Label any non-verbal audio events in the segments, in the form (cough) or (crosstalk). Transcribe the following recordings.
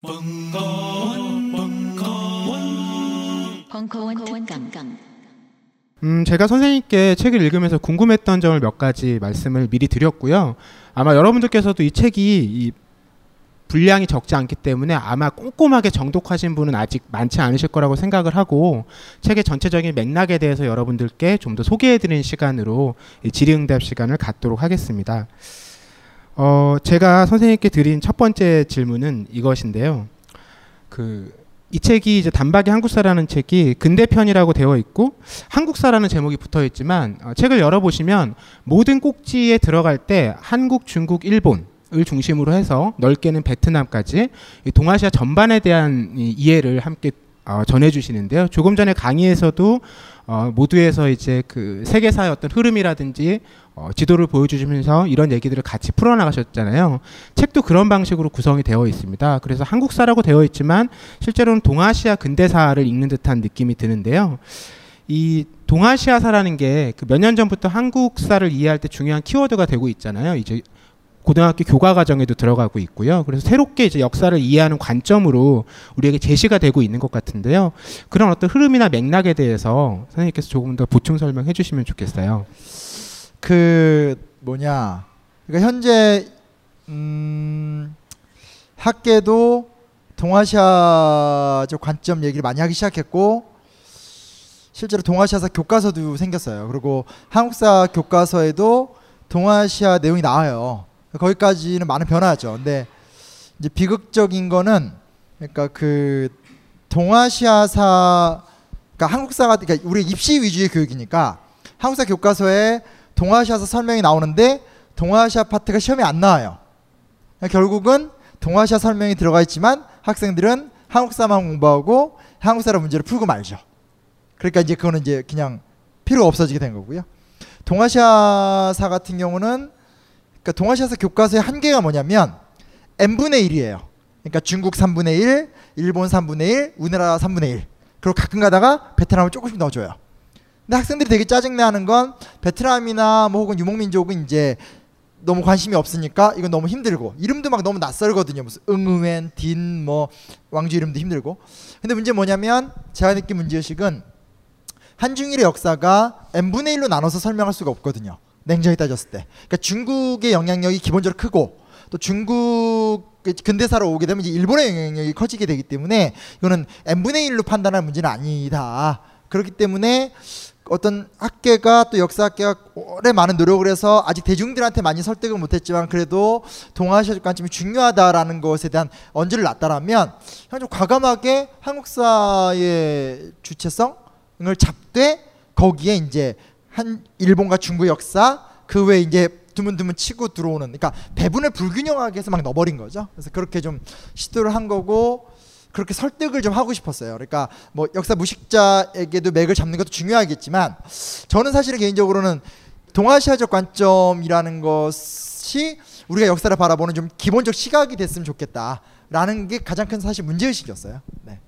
벙커원, 벙커원, 벙커원 특강. 음, 제가 선생님께 책을 읽으면서 궁금했던 점을 몇 가지 말씀을 미리 드렸고요. 아마 여러분들께서도 이 책이 이 분량이 적지 않기 때문에 아마 꼼꼼하게 정독하신 분은 아직 많지 않으실 거라고 생각을 하고 책의 전체적인 맥락에 대해서 여러분들께 좀 더 소개해드리는 시간으로 이 질의응답 시간을 갖도록 하겠습니다. 어, 제가 선생님께 드린 첫 번째 질문은 이것인데요. 그, 이 책이 이제 단박에 한국사라는 책이 근대편이라고 되어 있고 한국사라는 제목이 붙어 있지만 어, 책을 열어보시면 모든 꼭지에 들어갈 때 한국, 중국, 일본 을 중심으로 해서 넓게는 베트남까지 이 동아시아 전반에 대한 이 이해를 함께 어, 전해주시는데요. 조금 전에 강의에서도 어, 모두에서 이제 그 세계사의 어떤 흐름이라든지 어, 지도를 보여주시면서 이런 얘기들을 같이 풀어나가셨잖아요. 책도 그런 방식으로 구성이 되어 있습니다. 그래서 한국사라고 되어 있지만 실제로는 동아시아 근대사를 읽는 듯한 느낌이 드는데요. 이 동아시아사라는 게그몇년 전부터 한국사를 이해할 때 중요한 키워드가 되고 있잖아요. 이제 고등학교 교과 과정에도 들어가고 있고요. 그래서 새롭게 이제 역사를 이해하는 관점으로 우리에게 제시가 되고 있는 것 같은데요. 그런 어떤 흐름이나 맥락에 대해서 선생님께서 조금 더 보충 설명해 주시면 좋겠어요. 그 뭐냐 그러니까 현재 음 학계도 동아시아적 관점 얘기를 많이 하기 시작했고 실제로 동아시아사 교과서도 생겼어요. 그리고 한국사 교과서에도 동아시아 내용이 나와요. 거기까지는 많은 변화죠. 근데 이제 비극적인 거는 그러니까 그 동아시아사 그러니까 한국사가 그러니까 우리 입시 위주의 교육이니까 한국사 교과서에 동아시아사 설명이 나오는데 동아시아 파트가 시험에 안 나와요. 그러니까 결국은 동아시아 설명이 들어가 있지만 학생들은 한국사만 공부하고 한국사라 문제를 풀고 말죠. 그러니까 이제 그거는 이제 그냥 필요 없어지게 된 거고요. 동아시아사 같은 경우는 그러니까 동아시아사 교과서의 한계가 뭐냐면 n분의 1이에요. 그러니까 중국 3분의 1, 일본 3분의 1, 우리나라 3분의 1. 그리고 가끔 가다가 베트남을 조금씩 넣어줘요. 근데 학생들이 되게 짜증내하는 건 베트남이나 뭐 혹은 유목민족은 이제 너무 관심이 없으니까 이건 너무 힘들고 이름도 막 너무 낯설거든요. 무슨 응우엔, 딘, 뭐 왕주 이름도 힘들고. 근데 문제 뭐냐면 제가 느낀 문제의식은 한중일의 역사가 n분의 1로 나눠서 설명할 수가 없거든요. 냉정히 따졌을 때. 그러니까 중국의 영향력이 기본적으로 크고 또 중국 근대사로 오게 되면 이제 일본의 영향력이 커지게 되기 때문에 이거는 n분의 1로 판단할 문제는 아니다. 그렇기 때문에 어떤 학계가 또 역사학계가 오래 많은 노력을 해서 아직 대중들한테 많이 설득을 못했지만 그래도 동아시아적 관점이 중요하다라는 것에 대한 언지를 놨다라면 그냥 좀 과감하게 한국사의 주체성을 잡되 거기에 이제 한 일본과 중국 역사 그 외에 이제 드문드문 치고 들어오는 그러니까 배분을 불균형하게 해서 막 넣어버린 거죠. 그래서 그렇게 좀 시도를 한 거고 그렇게 설득을 좀 하고 싶었어요. 그러니까 뭐 역사 무식자에게도 맥을 잡는 것도 중요하겠지만 저는 사실은 개인적으로는 동아시아적 관점이라는 것이 우리가 역사를 바라보는 좀 기본적 시각이 됐으면 좋겠다라는 게 가장 큰 사실 문제의식이었어요. 네.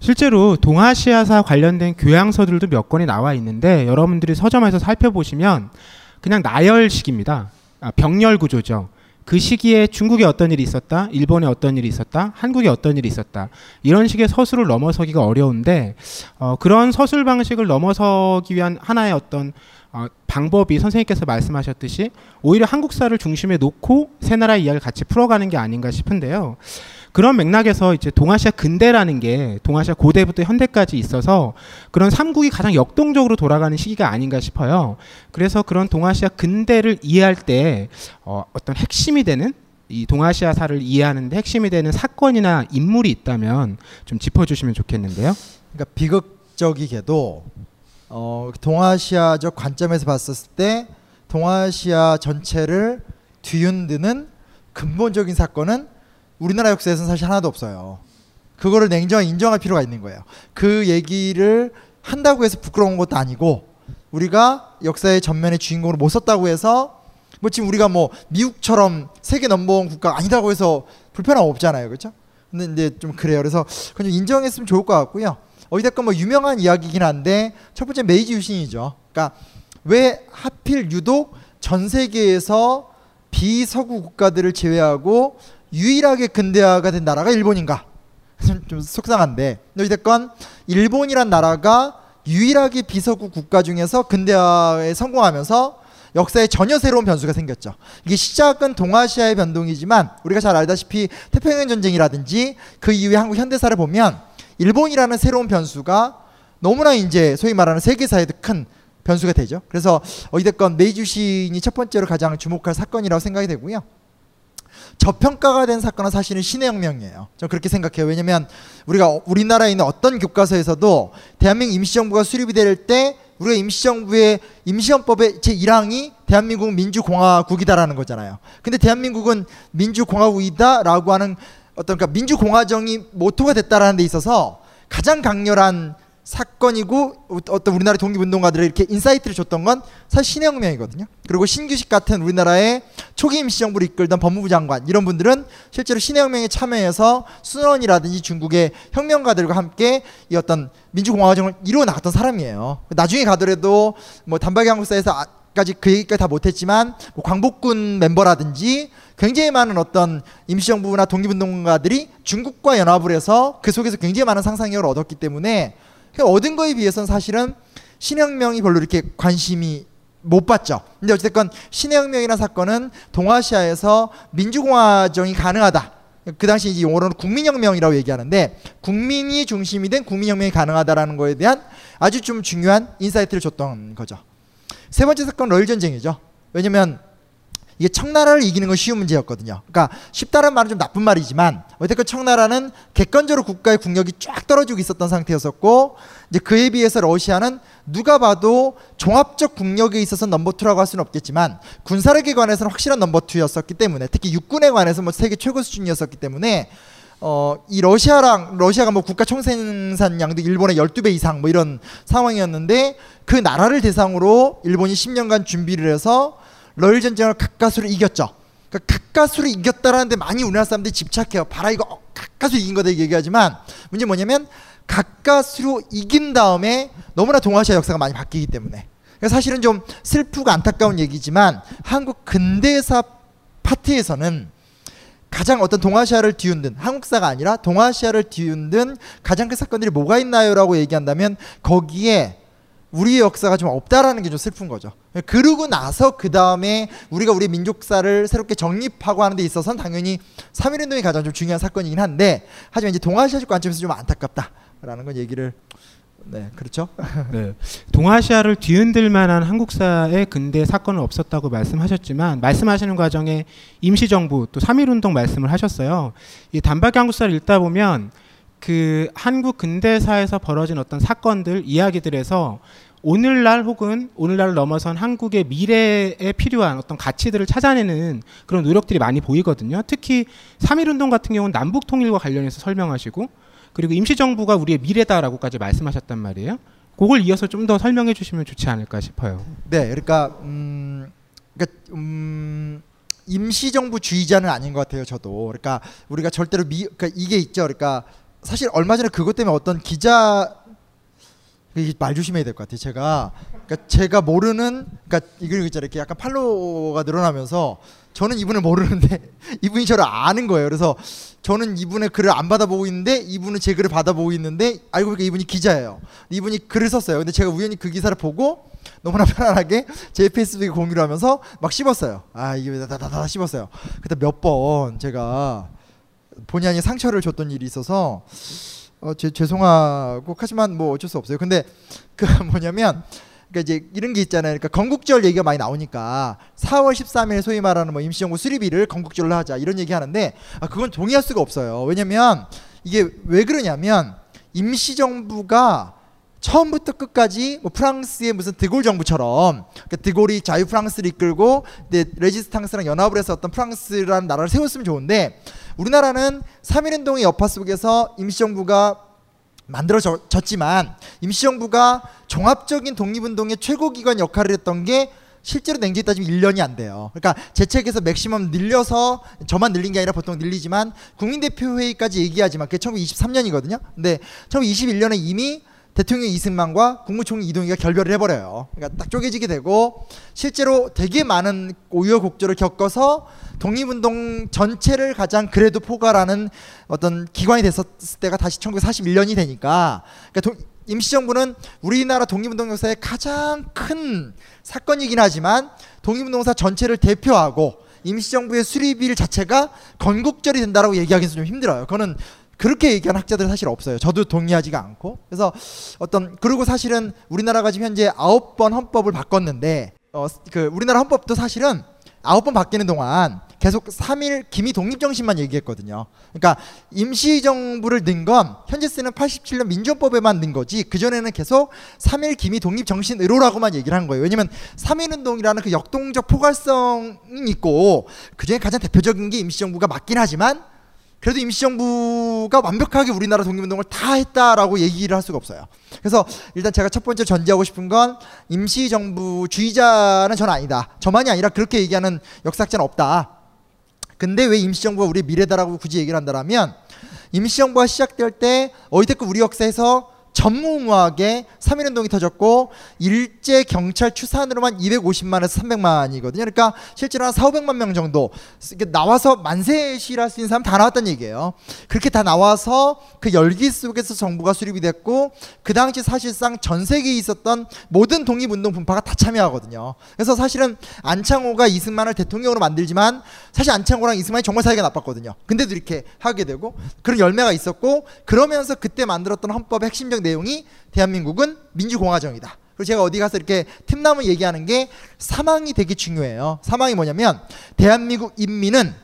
실제로 동아시아사 관련된 교양서들도 몇 권이 나와 있는데 여러분들이 서점에서 살펴보시면 그냥 나열식입니다. 아, 병렬 구조죠. 그 시기에 중국에 어떤 일이 있었다, 일본에 어떤 일이 있었다, 한국에 어떤 일이 있었다. 이런 식의 서술을 넘어서기가 어려운데 어, 그런 서술 방식을 넘어서기 위한 하나의 어떤 어, 방법이 선생님께서 말씀하셨듯이 오히려 한국사를 중심에 놓고 세 나라 이야기를 같이 풀어가는 게 아닌가 싶은데요. 그런 맥락에서 이제 동아시아 근대라는 게 동아시아 고대부터 현대까지 있어서 그런 삼국이 가장 역동적으로 돌아가는 시기가 아닌가 싶어요. 그래서 그런 동아시아 근대를 이해할 때 어, 어떤 핵심이 되는 이 동아시아사를 이해하는데 핵심이 되는 사건이나 인물이 있다면 좀 짚어주시면 좋겠는데요. 그러니까 비극적이게도 어, 동아시아적 관점에서 봤었을 때 동아시아 전체를 뒤흔드는 근본적인 사건은 우리나라 역사에서는 사실 하나도 없어요. 그거를 냉정히 인정할 필요가 있는 거예요. 그 얘기를 한다고 해서 부끄러운 것도 아니고 우리가 역사의 전면의 주인공으로 못 썼다고 해서 뭐 지금 우리가 뭐 미국처럼 세계 넘버원 국가가 아니다고 해서 불편함 없잖아요. 그렇죠? 근데 이제 좀 그래요. 그래서 그냥 인정했으면 좋을 것 같고요. 어디됐건 뭐 유명한 이야기긴 한데 첫 번째 메이지 유신이죠. 그러니까 왜 하필 유독 전 세계에서 비서구 국가들을 제외하고 유일하게 근대화가 된 나라가 일본인가? 좀, (laughs) 좀 속상한데 어쨌건 일본이란 나라가 유일하게 비서구 국가 중에서 근대화에 성공하면서 역사에 전혀 새로운 변수가 생겼죠. 이게 시작은 동아시아의 변동이지만 우리가 잘 알다시피 태평양 전쟁이라든지 그 이후에 한국 현대사를 보면 일본이라는 새로운 변수가 너무나 이제 소위 말하는 세계사에도 큰 변수가 되죠. 그래서 어찌됐건 메이주 시인이 첫 번째로 가장 주목할 사건이라고 생각이 되고요. 저평가가 된 사건은 사실은 신해혁명이에요. 저는 그렇게 생각해요. 왜냐면 우리가 우리나라에 있는 어떤 교과서에서도 대한민국 임시정부가 수립이 될 때 우리가 임시정부의 임시헌법의 제 1항이 대한민국 민주공화국이다라는 거잖아요. 근데 대한민국은 민주공화국이다라고 하는 어떤 그러니까 민주공화정이 모토가 됐다라는 데 있어서 가장 강렬한 사건이고 어떤 우리나라 독립운동가들의 이렇게 insight를 줬던 건 사실 신혁명이거든요. 그리고 신규식 같은 우리나라의 초기 임시정부를 이끌던 법무부 장관 이런 분들은 실제로 신혁명에 참여해서 순원이라든지 중국의 혁명가들과 함께 이 어떤 민주공화정을 이루어 나갔던 사람이에요. 나중에 가더라도 뭐 단박에 한국사에서 까지 그 얘기까지 다 못했지만 뭐 광복군 멤버라든지 굉장히 많은 어떤 임시정부나 독립운동가들이 중국과 연합을 해서 그 속에서 굉장히 많은 상상력을 얻었기 때문에 그 얻은 거에 비해서는 사실은 신해혁명이 별로 이렇게 관심이 못 받죠. 근데 어쨌든 신해혁명이라는 사건은 동아시아에서 민주공화정이 가능하다. 그 당시 이제 용어로는 국민혁명이라고 얘기하는데 국민이 중심이 된 국민혁명이 가능하다라는 거에 대한 아주 좀 중요한 insight를 줬던 거죠. 세 번째 사건 러일 전쟁이죠. 왜냐면 이게 청나라를 이기는 건 쉬운 문제였거든요. 그러니까 쉽다는 말은 좀 나쁜 말이지만 어쨌든 청나라는 객관적으로 국가의 국력이 쫙 떨어지고 있었던 상태였었고 이제 그에 비해서 러시아는 누가 봐도 종합적 국력에 있어서 number two라고 할 수는 없겠지만 군사력에 관해서는 확실한 number two였었기 때문에 특히 육군에 관해서 뭐 세계 최고 수준이었었기 때문에 어, 이 러시아랑 러시아가 뭐 국가 총생산량도 일본의 12배 이상 뭐 이런 상황이었는데 그 나라를 대상으로 일본이 10년간 준비를 해서 러일 전쟁을 가까스로 이겼죠. 그러니까 가까스로 이겼다라는 데 많이 우리나라 사람들이 집착해요. 봐라 이거 어, 가까스로 이긴 거다 얘기하지만 문제 뭐냐면 가까스로 이긴 다음에 너무나 동아시아 역사가 많이 바뀌기 때문에 그러니까 사실은 좀 슬프고 안타까운 얘기지만 한국 근대사 파트에서는 가장 어떤 동아시아를 뒤흔든 한국사가 아니라 동아시아를 뒤흔든 가장 큰 사건들이 뭐가 있나요라고 얘기한다면 거기에 우리의 역사가 좀 없다라는 게 좀 슬픈 거죠. 그러고 나서 그 다음에 우리가 우리 민족사를 새롭게 정립하고 하는 데 있어서는 당연히 3.1운동이 가장 좀 중요한 사건이긴 한데 하지만 이제 동아시아적 관점에서 좀 안타깝다라는 건 얘기를 네 그렇죠. (laughs) 네 동아시아를 뒤흔들 만한 한국사의 근대 사건은 없었다고 말씀하셨지만 말씀하시는 과정에 임시정부 또 3.1운동 말씀을 하셨어요. 이 단박에 한국사를 읽다 보면 그 한국 근대사에서 벌어진 어떤 사건들 이야기들에서 오늘날 혹은 오늘날을 넘어선 한국의 미래에 필요한 어떤 가치들을 찾아내는 그런 노력들이 많이 보이거든요. 특히 3.1운동 같은 경우는 남북 통일과 관련해서 설명하시고 그리고 임시정부가 우리의 미래다라고까지 말씀하셨단 말이에요. 그걸 이어서 좀 더 설명해 주시면 좋지 않을까 싶어요. 네, 그러니까 음, 그러니까 음, 임시정부주의자는 아닌 것 같아요. 저도 그러니까 우리가 절대로 미, 그러니까 이게 있죠. 그러니까 사실 얼마 전에 그것 때문에 어떤 기자 말 조심해야 될 것 같아요. 제가 그러니까 제가 모르는 그러니까 이걸 있잖아요. 이렇게 약간 팔로워가 늘어나면서 저는 이분을 모르는데 (laughs) 이분이 저를 아는 거예요. 그래서 저는 이분의 글을 안 받아보고 있는데 이분은 제 글을 받아보고 있는데 알고 보니까 이분이 기자예요. 이분이 글을 썼어요. 근데 제가 우연히 그 기사를 보고 너무나 (laughs) 편안하게 제 페이스북에 공유를 하면서 막 씹었어요. 아 이게 다다다 씹었어요. 그때 몇 번 제가 본의 아닌 상처를 줬던 일이 있어서 어, 제, 죄송하고 하지만 뭐 어쩔 수 없어요. 근데 그 (laughs) 뭐냐면 그러니까 이제 이런 게 있잖아요. 그러니까 건국절 얘기가 많이 나오니까 4월 13일 소위 말하는 뭐 임시정부 수립일을 건국절로 하자 이런 얘기 하는데 아 그건 동의할 수가 없어요. 왜냐면 이게 왜 그러냐면 임시정부가 처음부터 끝까지 뭐 프랑스의 무슨 드골 정부처럼 그러니까 드골이 자유 프랑스를 이끌고 레지스탕스랑 연합을 해서 어떤 프랑스라는 나라를 세웠으면 좋은데 우리나라는 3.1운동의 여파 속에서 임시정부가 만들어졌지만 임시정부가 종합적인 독립운동의 최고기관 역할을 했던 게 실제로 냉정히 따지면 1년이 안 돼요. 그러니까 제 책에서 맥시멈 늘려서 저만 늘린 게 아니라 보통 늘리지만 국민대표회의까지 얘기하지만 그게 1923년이거든요. 근데 1921년에 이미 대통령 이승만과 국무총리 이동희가 결별을 해버려요. 그러니까 딱 쪼개지게 되고 실제로 되게 많은 우여곡절을 겪어서 독립운동 전체를 가장 그래도 포괄하는 어떤 기관이 됐었을 때가 다시 1941년이 되니까 그러니까 도, 임시정부는 우리나라 독립운동 역사의 가장 큰 사건이긴 하지만 독립운동사 전체를 대표하고 임시정부의 수립일 자체가 건국절이 된다라고 얘기하기는 좀 힘들어요. 그거는 그렇게 얘기하는 학자들은 사실 없어요. 저도 동의하지가 않고. 그래서 어떤 그리고 사실은 우리나라가 지금 현재 아홉 번 헌법을 바꿨는데 어, 그 우리나라 헌법도 사실은 아홉 번 바뀌는 동안 계속 3일 기미 독립 정신만 얘기했거든요. 그러니까 임시 정부를 넣은 건 현재 쓰는 87년 민주법에만 넣은 거지 그 전에는 계속 3일 기미 독립 정신으로라고만 얘기를 한 거예요. 왜냐면 3일 운동이라는 그 역동적 포괄성이 있고 그중에 가장 대표적인 게 임시 정부가 맞긴 하지만 그래도 임시정부가 완벽하게 우리나라 독립운동을 다 했다라고 얘기를 할 수가 없어요. 그래서 일단 제가 첫 번째 전제하고 싶은 건 임시정부 주의자는 저는 아니다. 저만이 아니라 그렇게 얘기하는 역사학자는 없다. 근데 왜 임시정부가 우리의 미래다라고 굳이 얘기를 한다면 임시정부가 시작될 때 어디됐건 우리 역사에서 전무후무하게 3.1운동이 터졌고 일제 경찰 추산으로만 250만에서 300만이거든요. 그러니까 실제로 한 4, 500만 명 정도 나와서 만세시를 할수 사람 다 나왔다는 얘기예요. 그렇게 다 나와서 그 열기 속에서 정부가 수립이 됐고 그 당시 사실상 전 세계에 있었던 모든 독립운동 분파가 다 참여하거든요. 그래서 사실은 안창호가 이승만을 대통령으로 만들지만 사실 안창호랑 이승만이 정말 사이가 나빴거든요. 근데도 이렇게 하게 되고 그런 열매가 있었고 그러면서 그때 만들었던 헌법의 핵심적 내용이 대한민국은 민주공화정이다. 그리고 제가 어디 가서 이렇게 틈나무 얘기하는 게 사망이 되게 중요해요. 사망이 뭐냐면 대한민국 인민은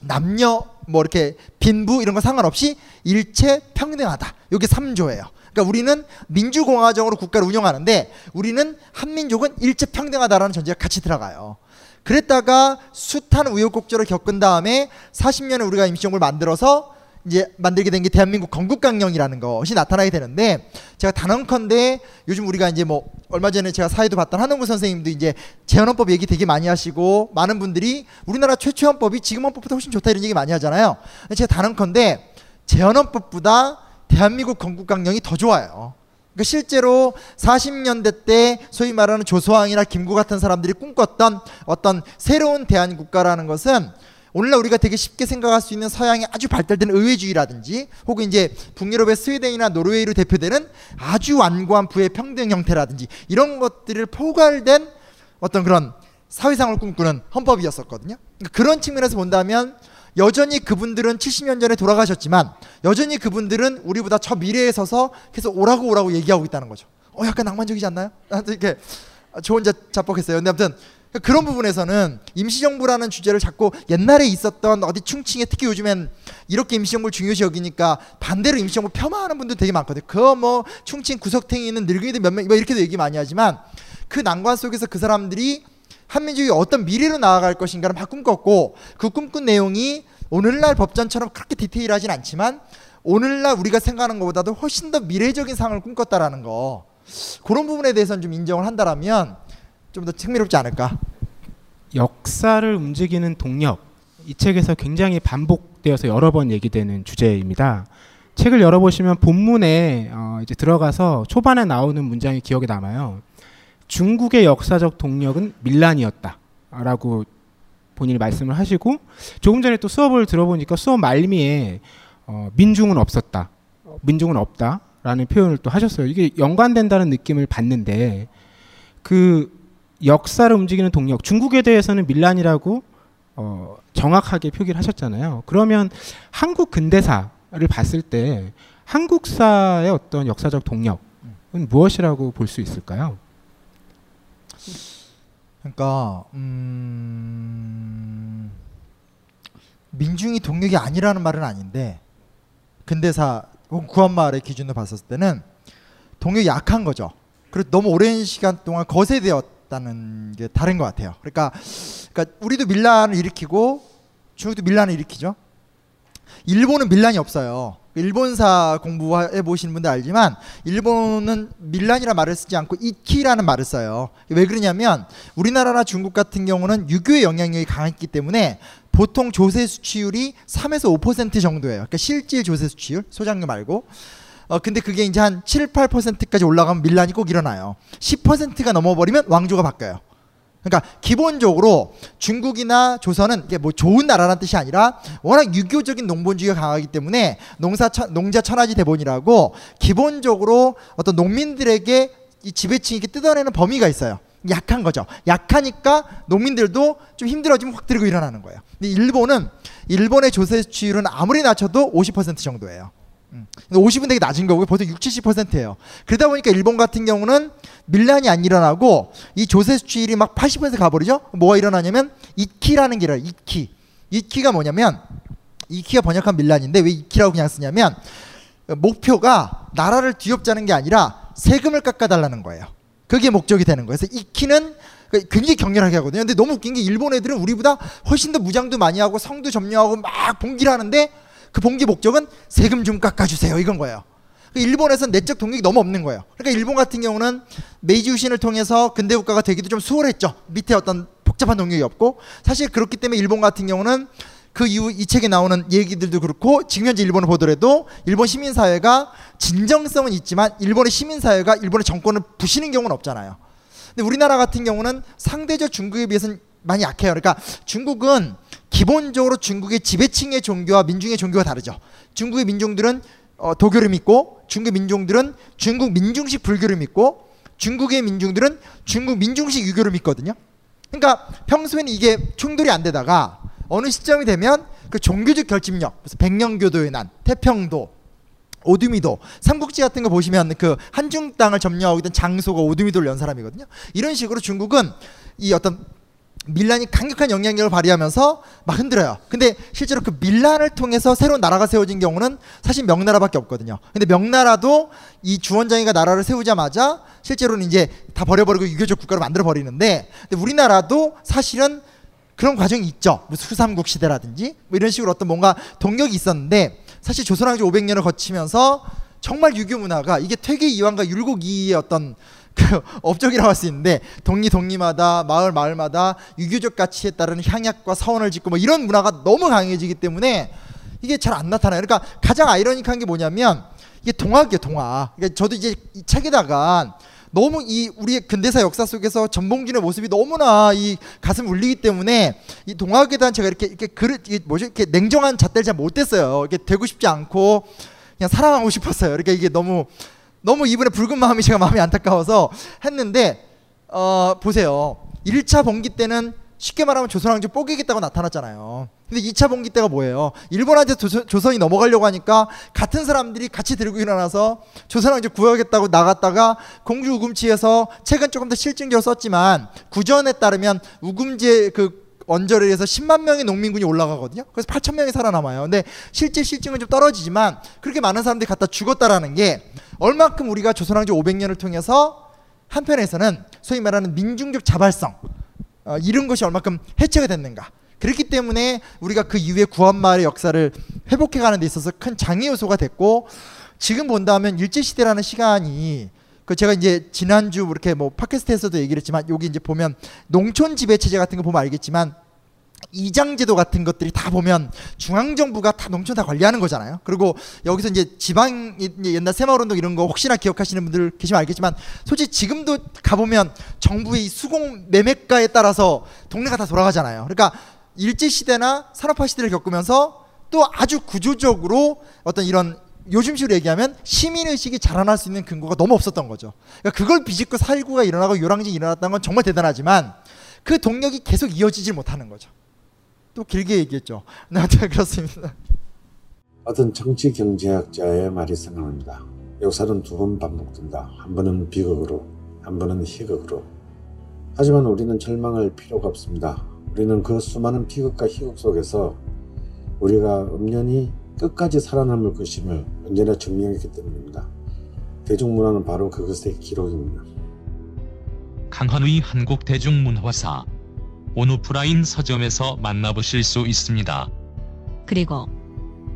남녀 뭐 이렇게 빈부 이런 거 상관없이 일체 평등하다. 이게 3조예요. 그러니까 우리는 민주공화정으로 국가를 운영하는데 우리는 한민족은 일체 평등하다라는 전제가 같이 들어가요. 그랬다가 숱한 우여곡절을 겪은 다음에 40년에 우리가 임시정부를 만들어서 이제 만들게 된 게 대한민국 건국강령이라는 것이 나타나게 되는데 제가 단언컨대 요즘 우리가 이제 뭐 얼마 전에 제가 사회도 봤던 한홍구 선생님도 이제 재헌헌법 얘기 되게 많이 하시고 많은 분들이 우리나라 최초 헌법이 지금 헌법보다 훨씬 좋다 이런 얘기 많이 하잖아요. 제가 단언컨대 재헌헌법보다 대한민국 건국강령이 더 좋아요. 그러니까 실제로 40년대 때 소위 말하는 조소왕이나 김구 같은 사람들이 꿈꿨던 어떤 새로운 대한국가라는 것은 오늘날 우리가 되게 쉽게 생각할 수 있는 서양의 아주 발달된 의회주의라든지 혹은 이제 북유럽의 스웨덴이나 노르웨이로 대표되는 아주 완고한 부의 평등 형태라든지 이런 것들을 포괄된 어떤 그런 사회상을 꿈꾸는 헌법이었었거든요. 그러니까 그런 측면에서 본다면 여전히 그분들은 70년 전에 돌아가셨지만 여전히 그분들은 우리보다 저 미래에 서서 계속 오라고 오라고 얘기하고 있다는 거죠. 어 약간 낭만적이지 않나요? (laughs) 이렇게 저 혼자 자뻑했어요. 근데 아무튼 그런 부분에서는 임시정부라는 주제를 자꾸 옛날에 있었던 어디 충칭에 특히 요즘엔 이렇게 임시정부를 중요시 여기니까 반대로 임시정부 폄하하는 분들 되게 많거든요. 그 뭐 충칭 구석탱이 있는 늙은이들 몇 명, 뭐 이렇게도 얘기 많이 하지만 그 난관 속에서 그 사람들이 한민족이 어떤 미래로 나아갈 것인가를 막 꿈꿨고 그 꿈꾼 내용이 오늘날 법전처럼 그렇게 디테일하진 않지만 오늘날 우리가 생각하는 것보다도 훨씬 더 미래적인 상을 꿈꿨다라는 거 그런 부분에 대해서는 좀 인정을 한다라면 좀 더 흥미롭지 않을까? 역사를 움직이는 동력 이 책에서 굉장히 반복되어서 여러 번 얘기되는 주제입니다. 책을 열어보시면 본문에 어 이제 들어가서 초반에 나오는 문장이 기억에 남아요. 중국의 역사적 동력은 밀란이었다라고 본인이 말씀을 하시고 조금 전에 또 수업을 들어보니까 수업 말미에 어 민중은 없었다, 민중은 없다라는 표현을 또 하셨어요. 이게 연관된다는 느낌을 받는데 그 역사를 움직이는 동력 중국에 대해서는 밀란이라고 어, 정확하게 표기를 하셨잖아요. 그러면 한국 근대사를 봤을 때 한국사의 어떤 역사적 동력은 무엇이라고 볼 수 있을까요? 그러니까 음... 민중이 동력이 아니라는 말은 아닌데 근대사 구한말의 기준으로 봤을 때는 동력이 약한 거죠. 그리고 너무 오랜 시간 동안 거세되었 있다는 게 다른 것 같아요. 그러니까, 그러니까 우리도 밀란을 일으키고 중국도 밀란을 일으키죠. 일본은 밀란이 없어요. 일본사 공부해 보시는 분들 알지만 일본은 밀란이라 말을 쓰지 않고 이키라는 말을 써요. 왜 그러냐면 우리나라나 중국 같은 경우는 유교의 영향력이 강했기 때문에 보통 조세 수치율이 3에서 5% 정도예요. 그러니까 실질 조세 수치율, 소장료 말고 어 근데 그게 이제 한 7, 8%까지 올라가면 밀란이 꼭 일어나요. 10%가 넘어버리면 왕조가 바뀌어요. 그러니까 기본적으로 중국이나 조선은 이게 뭐 좋은 나라라는 뜻이 아니라 워낙 유교적인 농본주의가 강하기 때문에 농사 농자 천하지 대본이라고 기본적으로 어떤 농민들에게 이 지배층이 뜯어내는 범위가 있어요. 약한 거죠. 약하니까 농민들도 좀 힘들어지면 확 들고 일어나는 거예요. 근데 일본은 일본의 조세치율은 아무리 낮춰도 50% 정도예요. 50은 음. 되게 낮은 거고 보통 60, 70%예요. 그러다 보니까 일본 같은 경우는 밀란이 안 일어나고 이 조세 수출이 막 80% 가버리죠. 뭐가 일어나냐면 이키라는 게 일어나요. 이키. 이키가 뭐냐면 이키가 번역한 밀란인데 왜 이키라고 그냥 쓰냐면 목표가 나라를 뒤엎자는 게 아니라 세금을 깎아달라는 거예요. 그게 목적이 되는 거예요. 그래서 이키는 굉장히 격렬하게 하거든요. 근데 너무 웃긴 게 일본 애들은 우리보다 훨씬 더 무장도 많이 하고 성도 점령하고 막 봉기를 하는데 그 봉기 목적은 세금 좀 깎아주세요 이건 거예요. 그 일본에서는 내적 동력이 너무 없는 거예요. 그러니까 일본 같은 경우는 메이지 유신을 통해서 근대 국가가 되기도 좀 수월했죠. 밑에 어떤 복잡한 동력이 없고 사실 그렇기 때문에 일본 같은 경우는 그 이후 이 책에 나오는 얘기들도 그렇고 지금 현재 일본을 보더라도 일본 시민 사회가 진정성은 있지만 일본의 시민 사회가 일본의 정권을 부시는 경우는 없잖아요. 근데 우리나라 같은 경우는 상대적 중국에 비해서는 많이 약해요. 그러니까 중국은 기본적으로 중국의 지배층의 종교와 민중의 종교가 다르죠. 중국의 민중들은 어, 도교를 믿고 중국 민중들은 중국 민중식 불교를 믿고 중국의 민중들은 중국 민중식 유교를 믿거든요. 그러니까 평소에는 이게 충돌이 안 되다가 어느 시점이 되면 그 종교적 결집력, 그래서 백령교도의 난, 태평도, 오두미도 삼국지 같은 거 보시면 그 한중 땅을 점령하고 있던 장소가 오두미도를 연 사람이거든요. 이런 식으로 중국은 이 어떤 밀란이 강력한 영향력을 발휘하면서 막 흔들어요. 근데 실제로 그 밀란을 통해서 새로운 나라가 세워진 경우는 사실 명나라밖에 없거든요. 근데 명나라도 이 주원장이가 나라를 세우자마자 실제로는 이제 다 버려버리고 유교적 국가로 만들어 버리는데 근데 우리나라도 사실은 그런 과정이 있죠. 뭐 수삼국 시대라든지 뭐 이런 식으로 어떤 뭔가 동력이 있었는데 사실 조선왕조 500년을 거치면서 정말 유교 문화가 이게 퇴계 이황과 율곡 이의 어떤 그 (laughs) 업적이라고 할 수 있는데 동리 동리마다 마을 마을마다 유교적 가치에 따른 향약과 사원을 짓고 뭐 이런 문화가 너무 강해지기 때문에 이게 잘 안 나타나요. 그러니까 가장 아이러니한 게 뭐냐면 이게 동학이에요, 동학. 그러니까 저도 이제 이 책에다가 너무 이 우리의 근대사 역사 속에서 전봉준의 모습이 너무나 이 가슴 울리기 때문에 이 동학에 대한 제가 이렇게 이렇게 이게 뭐죠 이렇게 냉정한 잣대를 잘 못했어요. 이렇게 되고 싶지 않고 그냥 사랑하고 싶었어요. 그러니까 이게 너무 너무 이분의 붉은 마음이 제가 마음이 안타까워서 했는데 어, 보세요. 1차 봉기 때는 쉽게 말하면 조선왕조 뽀개겠다고 나타났잖아요. 근데 2차 봉기 때가 뭐예요? 일본한테 조선, 이 넘어가려고 하니까 같은 사람들이 같이 들고 일어나서 조선왕조 구하겠다고 나갔다가 공주 우금치에서 책은 조금 더 실증적으로 썼지만 구전에 따르면 우금지의 그 언저리에 서 10만 명의 농민군이 올라가거든요. 그래서 8천 명이 살아남아요. 근데 실제 실증은 좀 떨어지지만 그렇게 많은 사람들이 갖다 죽었다라는 게 얼마큼 우리가 조선왕조 500년을 통해서 한편에서는 소위 말하는 민중적 자발성 어, 이런 것이 얼마큼 해체가 됐는가. 그렇기 때문에 우리가 그 이후에 구한마을의 역사를 회복해가는 데 있어서 큰 장애 요소가 됐고 지금 본다면 일제시대라는 시간이 그 제가 이제 지난주 이렇게 뭐 팟캐스트에서도 얘기를 했지만 여기 이제 보면 농촌 지배 체제 같은 거 보면 알겠지만 이장제도 같은 것들이 다 보면 중앙정부가 다 농촌 다 관리하는 거잖아요. 그리고 여기서 이제 지방 옛날 새마을운동 이런 거 혹시나 기억하시는 분들 계시면 알겠지만 솔직히 지금도 가보면 정부의 수공 매매가에 따라서 동네가 다 돌아가잖아요. 그러니까 일제시대나 산업화 시대를 겪으면서 또 아주 구조적으로 어떤 이런 요즘식으로 얘기하면 시민의식이 자라날 수 있는 근거가 너무 없었던 거죠. 그러니까 그걸 비집고 살구가 일어나고 요랑진이 일어났다는 건 정말 대단하지만 그 동력이 계속 이어지질 못하는 거죠. 또 길게 얘기했죠. (laughs) 네, 그렇습니다. 어떤 정치 경제학자의 말이 생각납니다. 역사는 두 번 반복된다. 한 번은 비극으로, 한 번은 희극으로. 하지만 우리는 절망할 필요가 없습니다. 우리는 그 수많은 비극과 희극 속에서 우리가 엄연히 끝까지 살아남을 것임을 언제나 증명했기 때문입니다. 대중문화는 바로 그것의 기록입니다. 강헌의 한국 대중문화사 온오프라인 서점에서 만나보실 수 있습니다. 그리고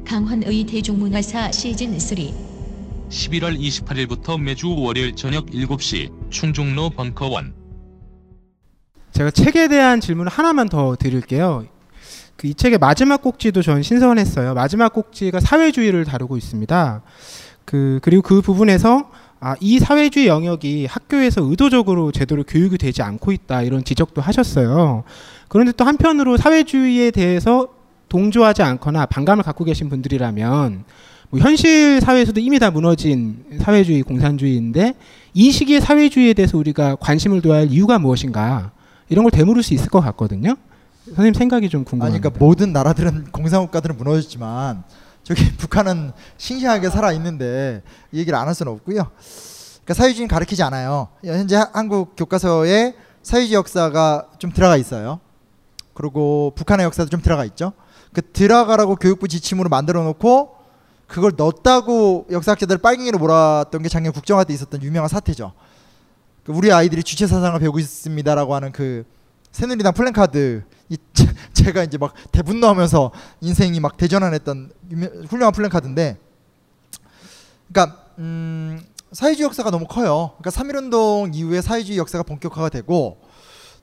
강헌의 대중문화사 시즌 3 11월 28일부터 매주 월요일 저녁 7시 충중로 벙커원 제가 책에 대한 질문을 하나만 더 드릴게요. 그 이 책의 마지막 꼭지도 전 신선했어요. 마지막 꼭지가 사회주의를 다루고 있습니다. 그 그리고 그 부분에서 아, 이 사회주의 영역이 학교에서 의도적으로 제대로 교육이 되지 않고 있다 이런 지적도 하셨어요. 그런데 또 한편으로 사회주의에 대해서 동조하지 않거나 반감을 갖고 계신 분들이라면 뭐 현실 사회에서도 이미 다 무너진 사회주의 공산주의인데 이 시기의 사회주의에 대해서 우리가 관심을 둬야 할 이유가 무엇인가 이런 걸 되물을 수 있을 것 같거든요. 선생님 생각이 좀 아니 궁금합니다. 그러니까 모든 나라들은 공산 국가들은 무너졌지만 저기 (laughs) 북한은 싱싱하게 살아 있는데 이 얘기를 안 할 수는 없고요. 그러니까 사회주의는 가르치지 않아요. 현재 하- 한국 교과서에 사회주의 역사가 좀 들어가 있어요. 그리고 북한의 역사도 좀 들어가 있죠. 그 들어가라고 교육부 지침으로 만들어 놓고 그걸 넣었다고 역사학자들 빨갱이로 몰았던 게 작년 국정화 때 있었던 유명한 사태죠. 그 우리 아이들이 주체 사상을 배우고 있습니다라고 하는 그 새누리당 플랜카드 이 제- 제가 이제 막 대분노하면서 인생이 막 대전환했던 훌륭한 플랜카드인데 그러니까 음, 사회주의 역사가 너무 커요. 그러니까 3.1운동 이후에 사회주의 역사가 본격화가 되고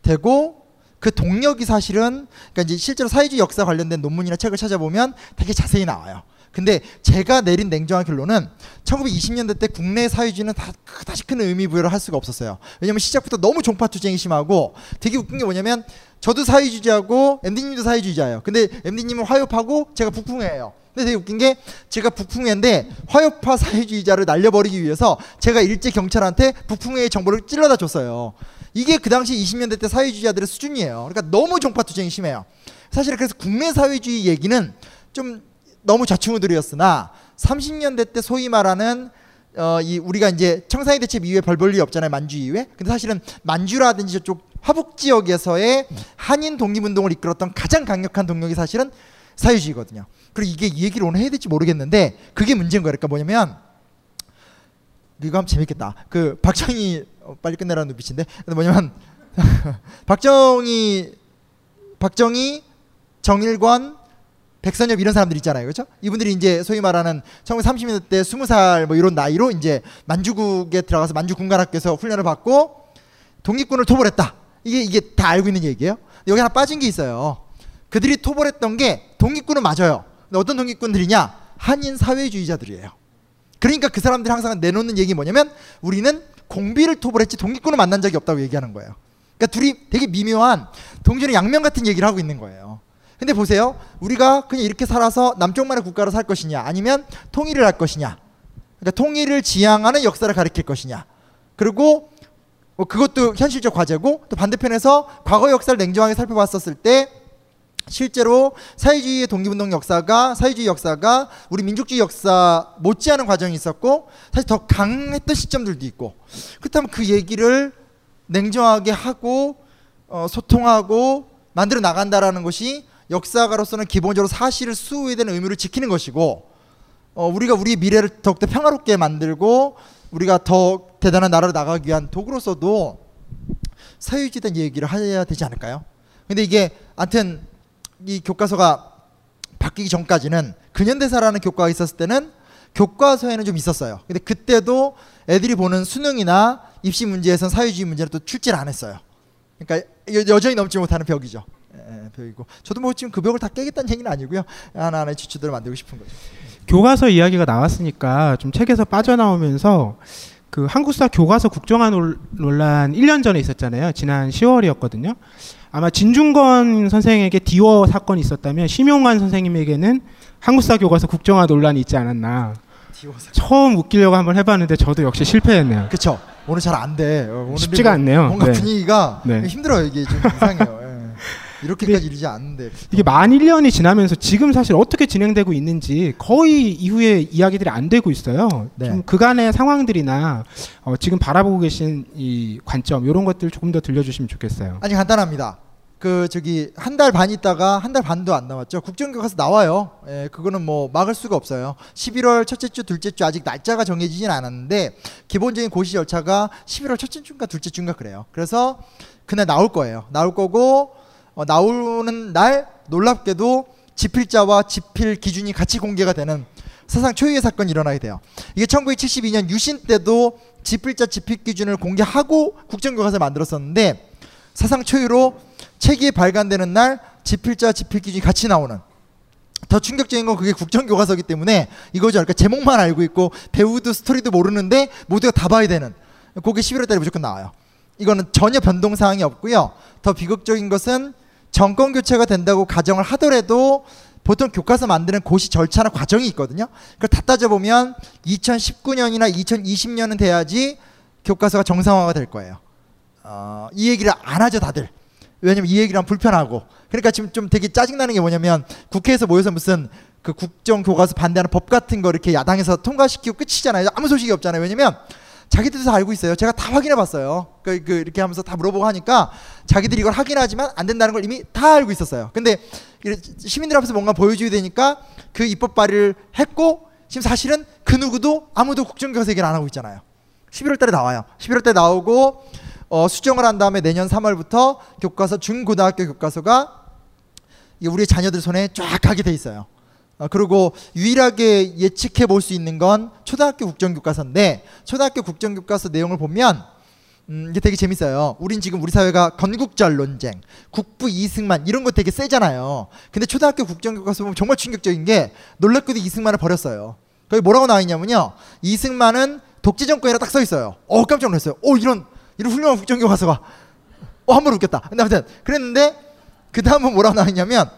되고 그 동력이 사실은 그러니까 이제 실제로 사회주의 역사 관련된 논문이나 책을 찾아보면 되게 자세히 나와요. 근데 제가 내린 냉정한 결론은 1920년대 때 국내 사회주의는 다 그다지 큰 의미 부여를 할 수가 없었어요. 왜냐면 시작부터 너무 종파 투쟁이 심하고 되게 웃긴 게 뭐냐면 저도 사회주의자고 MD님도 사회주의자예요. 근데 MD님은 화요파고 제가 북풍회예요. 근데 되게 웃긴 게 제가 북풍회인데 화요파 사회주의자를 날려버리기 위해서 제가 일제 경찰한테 북풍회의 정보를 찔러다 줬어요. 이게 그 당시 20년대 때 사회주의자들의 수준이에요. 그러니까 너무 종파 투쟁이 심해요. 사실 그래서 국내 사회주의 얘기는 좀 너무 좌충우돌이었으나 30년대 때 소위 말하는 어, 이 우리가 이제 청산리 대첩 이후에 별 볼 일이 없잖아요 만주 이후에. 근데 사실은 만주라든지 저쪽 화북 지역에서의 한인 독립운동을 이끌었던 가장 강력한 동력이 사실은 사회주의거든요. 그리고 이게 이 얘기를 오늘 해야 될지 모르겠는데 그게 문제인 거예요. 그러니까 뭐냐면 이거 하면 재밌겠다. 그 박정희 어, 빨리 끝내라는 눈빛인데. 뭐냐면 (laughs) 박정희 박정희 정일관 백선엽 이런 사람들 있잖아요. 그렇죠? 이분들이 이제 소위 말하는 1930년대 때 20살 뭐 이런 나이로 이제 만주국에 들어가서 만주 군관학교에서 훈련을 받고 독립군을 토벌했다. 이게 이게 다 알고 있는 얘기예요. 여기 하나 빠진 게 있어요. 그들이 토벌했던 게 독립군은 맞아요. 근데 어떤 독립군들이냐? 한인 사회주의자들이에요. 그러니까 그 사람들이 항상 내놓는 얘기 뭐냐면 우리는 공비를 토벌했지 독립군을 만난 적이 없다고 얘기하는 거예요. 그러니까 둘이 되게 미묘한 동전의 양면 같은 얘기를 하고 있는 거예요. 근데 보세요. 우리가 그냥 이렇게 살아서 남쪽만의 국가로 살 것이냐 아니면 통일을 할 것이냐. 그러니까 통일을 지향하는 역사를 가리킬 것이냐. 그리고 뭐 그것도 현실적 과제고 또 반대편에서 과거 역사를 냉정하게 살펴봤었을 때 실제로 사회주의의 독립운동 역사가 사회주의 역사가 우리 민족주의 역사 못지않은 과정이 있었고 사실 더 강했던 시점들도 있고 그렇다면 그 얘기를 냉정하게 하고 어, 소통하고 만들어 나간다라는 것이 역사가로서는 기본적으로 사실을 수호해야 되는 의무를 지키는 것이고 어, 우리가 우리 미래를 더욱더 평화롭게 만들고 우리가 더 대단한 나라로 나가기 위한 도구로서도 사회주의에 대한 얘기를 해야 되지 않을까요? 근데 이게 아무튼 이 교과서가 바뀌기 전까지는 근현대사라는 교과가 있었을 때는 교과서에는 좀 있었어요. 근데 그때도 애들이 보는 수능이나 입시 문제에선 사회주의 문제는 또 출제를 안 했어요. 그러니까 여- 여전히 넘지 못하는 벽이죠. 예, 벽이고 저도 뭐 지금 그 벽을 다 깨겠다는 얘기는 아니고요. 하나하나의 지추들을 만들고 싶은 거죠. 교과서 이야기가 나왔으니까 좀 책에서 빠져나오면서 그 한국사 교과서 국정화 논- 논란 1년 전에 있었잖아요. 지난 10월이었거든요. 아마 진중권 선생에게 디워 사건이 있었다면 심용환 선생님에게는 한국사 교과서 국정화 논란이 있지 않았나. 처음 웃기려고 한번 해봤는데 저도 역시 실패했네요. 그렇죠. 오늘 잘 안 돼. 어, 오늘 쉽지가 뭐 않네요. 뭔가 네. 분위기가 네. 힘들어요. 이게 좀 이상해요. 예. 이렇게까지 이르지 않는데. 이게 만 1년이 지나면서 지금 사실 어떻게 진행되고 있는지 거의 이후에 이야기들이 안 되고 있어요. 네. 좀 그간의 상황들이나 어, 지금 바라보고 계신 이 관점 이런 것들 조금 더 들려주시면 좋겠어요. 아니 간단합니다. 그 저기 한 달 반 있다가 한 달 반도 안 남았죠. 국정교과서 나와요. 예, 그거는 뭐 막을 수가 없어요. 11월 첫째 주, 둘째 주 아직 날짜가 정해지진 않았는데 기본적인 고시 절차가 11월 첫째 주인가 둘째 주인가 그래요. 그래서 그날 나올 거예요. 나올 거고 어, 나오는 날 놀랍게도 지필자와 지필 기준이 같이 공개가 되는 사상 초유의 사건이 일어나게 돼요. 이게 1972년 유신 때도 지필자 지필 기준을 공개하고 국정교과서를 만들었었는데 사상 초유로 책이 발간되는 날 지필자 지필 기준이 같이 나오는 더 충격적인 건 그게 국정교과서기 때문에 이거죠. 그러니까 제목만 알고 있고 배우도 스토리도 모르는데 모두가 다 봐야 되는. 그게 11월 달에 무조건 나와요. 이거는 전혀 변동 사항이 없고요. 더 비극적인 것은 정권 교체가 된다고 가정을 하더라도 보통 교과서 만드는 고시 절차나 과정이 있거든요. 그걸 다 따져보면 2019년이나 2020년은 돼야지 교과서가 정상화가 될 거예요. 어, 이 얘기를 안 하죠, 다들. 왜냐면 이 얘기를 불편하고. 그러니까 지금 좀 되게 짜증나는 게 뭐냐면 국회에서 모여서 무슨 그 국정 교과서 반대하는 법 같은 거 이렇게 야당에서 통과시키고 끝이잖아요. 아무 소식이 없잖아요. 왜냐면 자기들도 다 알고 있어요. 제가 다 확인해 봤어요. 그, 그 이렇게 하면서 다 물어보고 하니까 자기들이 이걸 확인하지만 안 된다는 걸 이미 다 알고 있었어요. 근데 시민들 앞에서 뭔가 보여줘야 되니까 그 입법 발의를 했고 지금 사실은 그 누구도 아무도 국정교과서 얘기를 안 하고 있잖아요. 11월 달에 나와요. 11월 달에 나오고 어, 수정을 한 다음에 내년 3월부터 교과서 중고등학교 교과서가 우리 자녀들 손에 쫙 가게 돼 있어요. 어, 그리고 유일하게 예측해 볼 수 있는 건 초등학교 국정교과서인데 초등학교 국정교과서 내용을 보면 음, 이게 되게 재밌어요. 우린 지금 우리 사회가 건국절 논쟁, 국부 이승만 이런 거 되게 세잖아요. 근데 초등학교 국정교과서 보면 정말 충격적인 게 놀랍게도 이승만을 버렸어요. 거기 뭐라고 나와 있냐면요. 이승만은 독재 정권이라 딱 써 있어요. 어 깜짝 놀랐어요. 어 이런 이런 훌륭한 국정교과서가 어 한 번 웃겼다. 근데 아무튼 그랬는데 그 다음은 뭐라고 나와 있냐면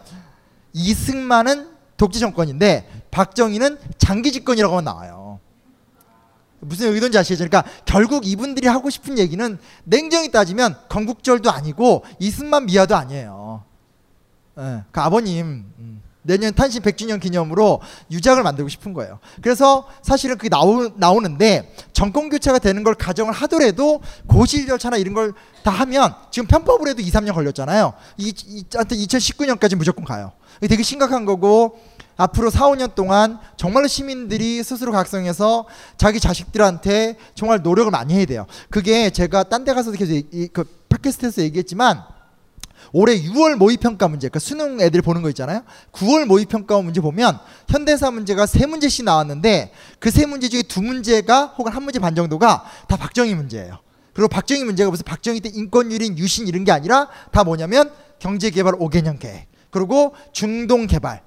이승만은 독재 정권인데 박정희는 장기 집권이라고만 나와요. 무슨 의도인지 아시죠? 그러니까 결국 이분들이 하고 싶은 얘기는 냉정히 따지면 건국절도 아니고 이승만 미화도 아니에요. 예, 그 아버님 음, 내년 탄신 100주년 기념으로 유작을 만들고 싶은 거예요. 그래서 사실은 그게 나오, 나오는데 정권 교체가 되는 걸 가정을 하더라도 고실 절차나 이런 걸 다 하면 지금 편법으로 해도 2, 3년 걸렸잖아요. 이, 이, 하여튼 2019년까지 무조건 가요. 이게 되게 심각한 거고 앞으로 4, 5년 동안 정말로 시민들이 스스로 각성해서 자기 자식들한테 정말 노력을 많이 해야 돼요. 그게 제가 딴 데 가서도 계속 이, 이, 그 팟캐스트에서 얘기했지만 올해 6월 모의평가 문제, 그러니까 수능 애들 보는 거 있잖아요. 9월 모의평가 문제 보면 현대사 문제가 세 문제씩 나왔는데 그 세 문제 중에 두 문제가 혹은 한 문제 반 정도가 다 박정희 문제예요. 그리고 박정희 문제가 무슨 박정희 때 인권유린 유신 이런 게 아니라 다 뭐냐면 경제개발 5개년 계획, 그리고 중동 개발,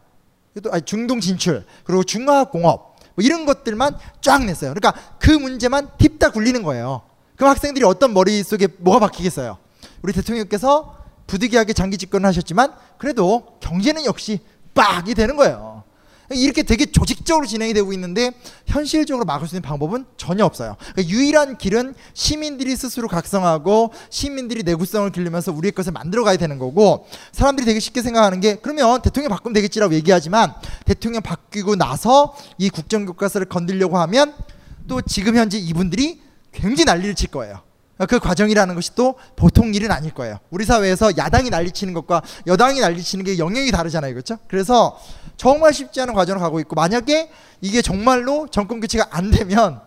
또 중동 진출, 그리고 중화공업 뭐 이런 것들만 쫙 냈어요. 그러니까 그 문제만 팁다 굴리는 거예요. 그럼 학생들이 어떤 머릿속에 뭐가 박히겠어요? 우리 대통령께서 부득이하게 장기 집권을 하셨지만 그래도 경제는 역시 빡이 되는 거예요. 이렇게 되게 조직적으로 진행이 되고 있는데 현실적으로 막을 수 있는 방법은 전혀 없어요. 그러니까 유일한 길은 시민들이 스스로 각성하고 시민들이 내구성을 기르면서 우리의 것을 만들어 가야 되는 거고 사람들이 되게 쉽게 생각하는 게 그러면 대통령 바꾸면 되겠지라고 얘기하지만 대통령 바뀌고 나서 이 국정교과서를 건들려고 하면 또 지금 현재 이분들이 굉장히 난리를 칠 거예요. 그 과정이라는 것이 또 보통 일은 아닐 거예요. 우리 사회에서 야당이 난리치는 것과 여당이 난리치는 게 영역이 다르잖아요. 그렇죠? 그래서 정말 쉽지 않은 과정을 가고 있고 만약에 이게 정말로 정권 교체가 안 되면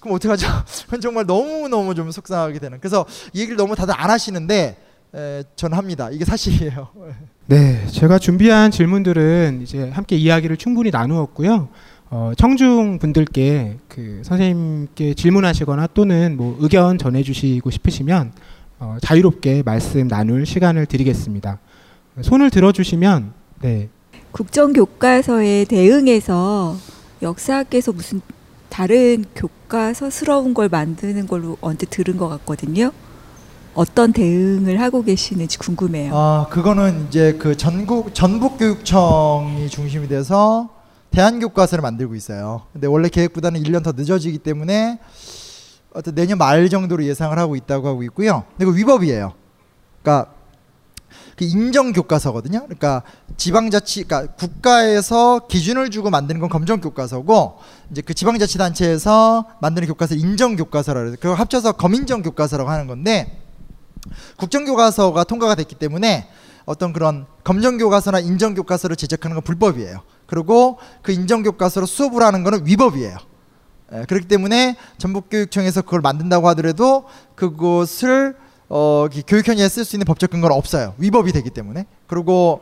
그럼 어떡하죠? (laughs) 그건 정말 너무너무 좀 속상하게 되는. 그래서 이 얘기를 너무 다들 안 하시는데 에, 저는 합니다. 이게 사실이에요. (laughs) 네, 제가 준비한 질문들은 이제 함께 이야기를 충분히 나누었고요. 어, 청중 분들께 그 선생님께 질문하시거나 또는 뭐 의견 전해주시고 싶으시면 어, 자유롭게 말씀 나눌 시간을 드리겠습니다. 손을 들어주시면 네, 국정교과서에 대응해서 역사학에서 무슨 다른 교과서스러운 걸 만드는 걸로 언뜻 들은 것 같거든요. 어떤 대응을 하고 계시는지 궁금해요. 아 그거는 이제 그 전국 전북 교육청이 중심이 돼서 대한교과서를 만들고 있어요. 근데 원래 계획보다는 1년 더 늦어지기 때문에 어떤 내년 말 정도로 예상을 하고 있다고 하고 있고요. 근데 그 위법이에요. 그러니까 그 인정 교과서거든요. 그러니까 지방자치, 그러니까 국가에서 기준을 주고 만드는 건 검정 교과서고 이제 그 지방자치단체에서 만드는 교과서 인정 교과서라 그래서 그걸 합쳐서 검인정 교과서라고 하는 건데 국정교과서가 통과가 됐기 때문에 어떤 그런 검정교과서나 인정교과서를 제작하는 건 불법이에요. 그리고 그 인정 교과서로 수업을 하는 거는 위법이에요. 에, 그렇기 때문에 전북교육청에서 그걸 만든다고 하더라도 그것을 어, 이 교육현장에 쓸 수 있는 법적 근거는 없어요. 위법이 되기 때문에. 그리고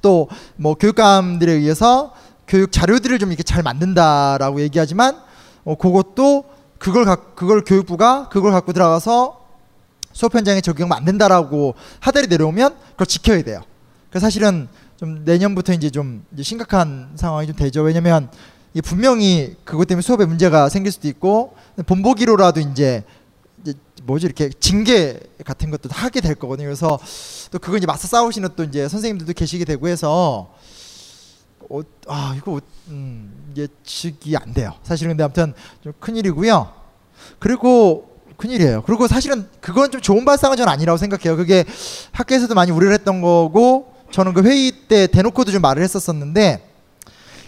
또 뭐 교육감들에 의해서 교육 자료들을 좀 이렇게 잘 만든다라고 얘기하지만 어, 그것도 그걸 갖 그걸 교육부가 그걸 갖고 들어가서 수업 현장에 적용하면 안 된다라고 하달이 내려오면 그걸 지켜야 돼요. 그 사실은 좀 내년부터 이제 좀 이제 심각한 상황이 좀 되죠. 왜냐면 이 분명히 그것 때문에 수업에 문제가 생길 수도 있고 본보기로라도 이제 이제 뭐지 이렇게 징계 같은 것도 하게 될 거거든요. 그래서 또 그거 이제 맞서 싸우시는 또 이제 선생님들도 계시게 되고 해서 어, 아 이거 음, 예측이 안 돼요. 사실은 근데 아무튼 좀 큰 일이고요. 그리고 큰일이에요. 그리고 사실은 그건 좀 좋은 발상은 저는 아니라고 생각해요. 그게 학교에서도 많이 우려를 했던 거고 저는 그 회의 때 대놓고도 좀 말을 했었었는데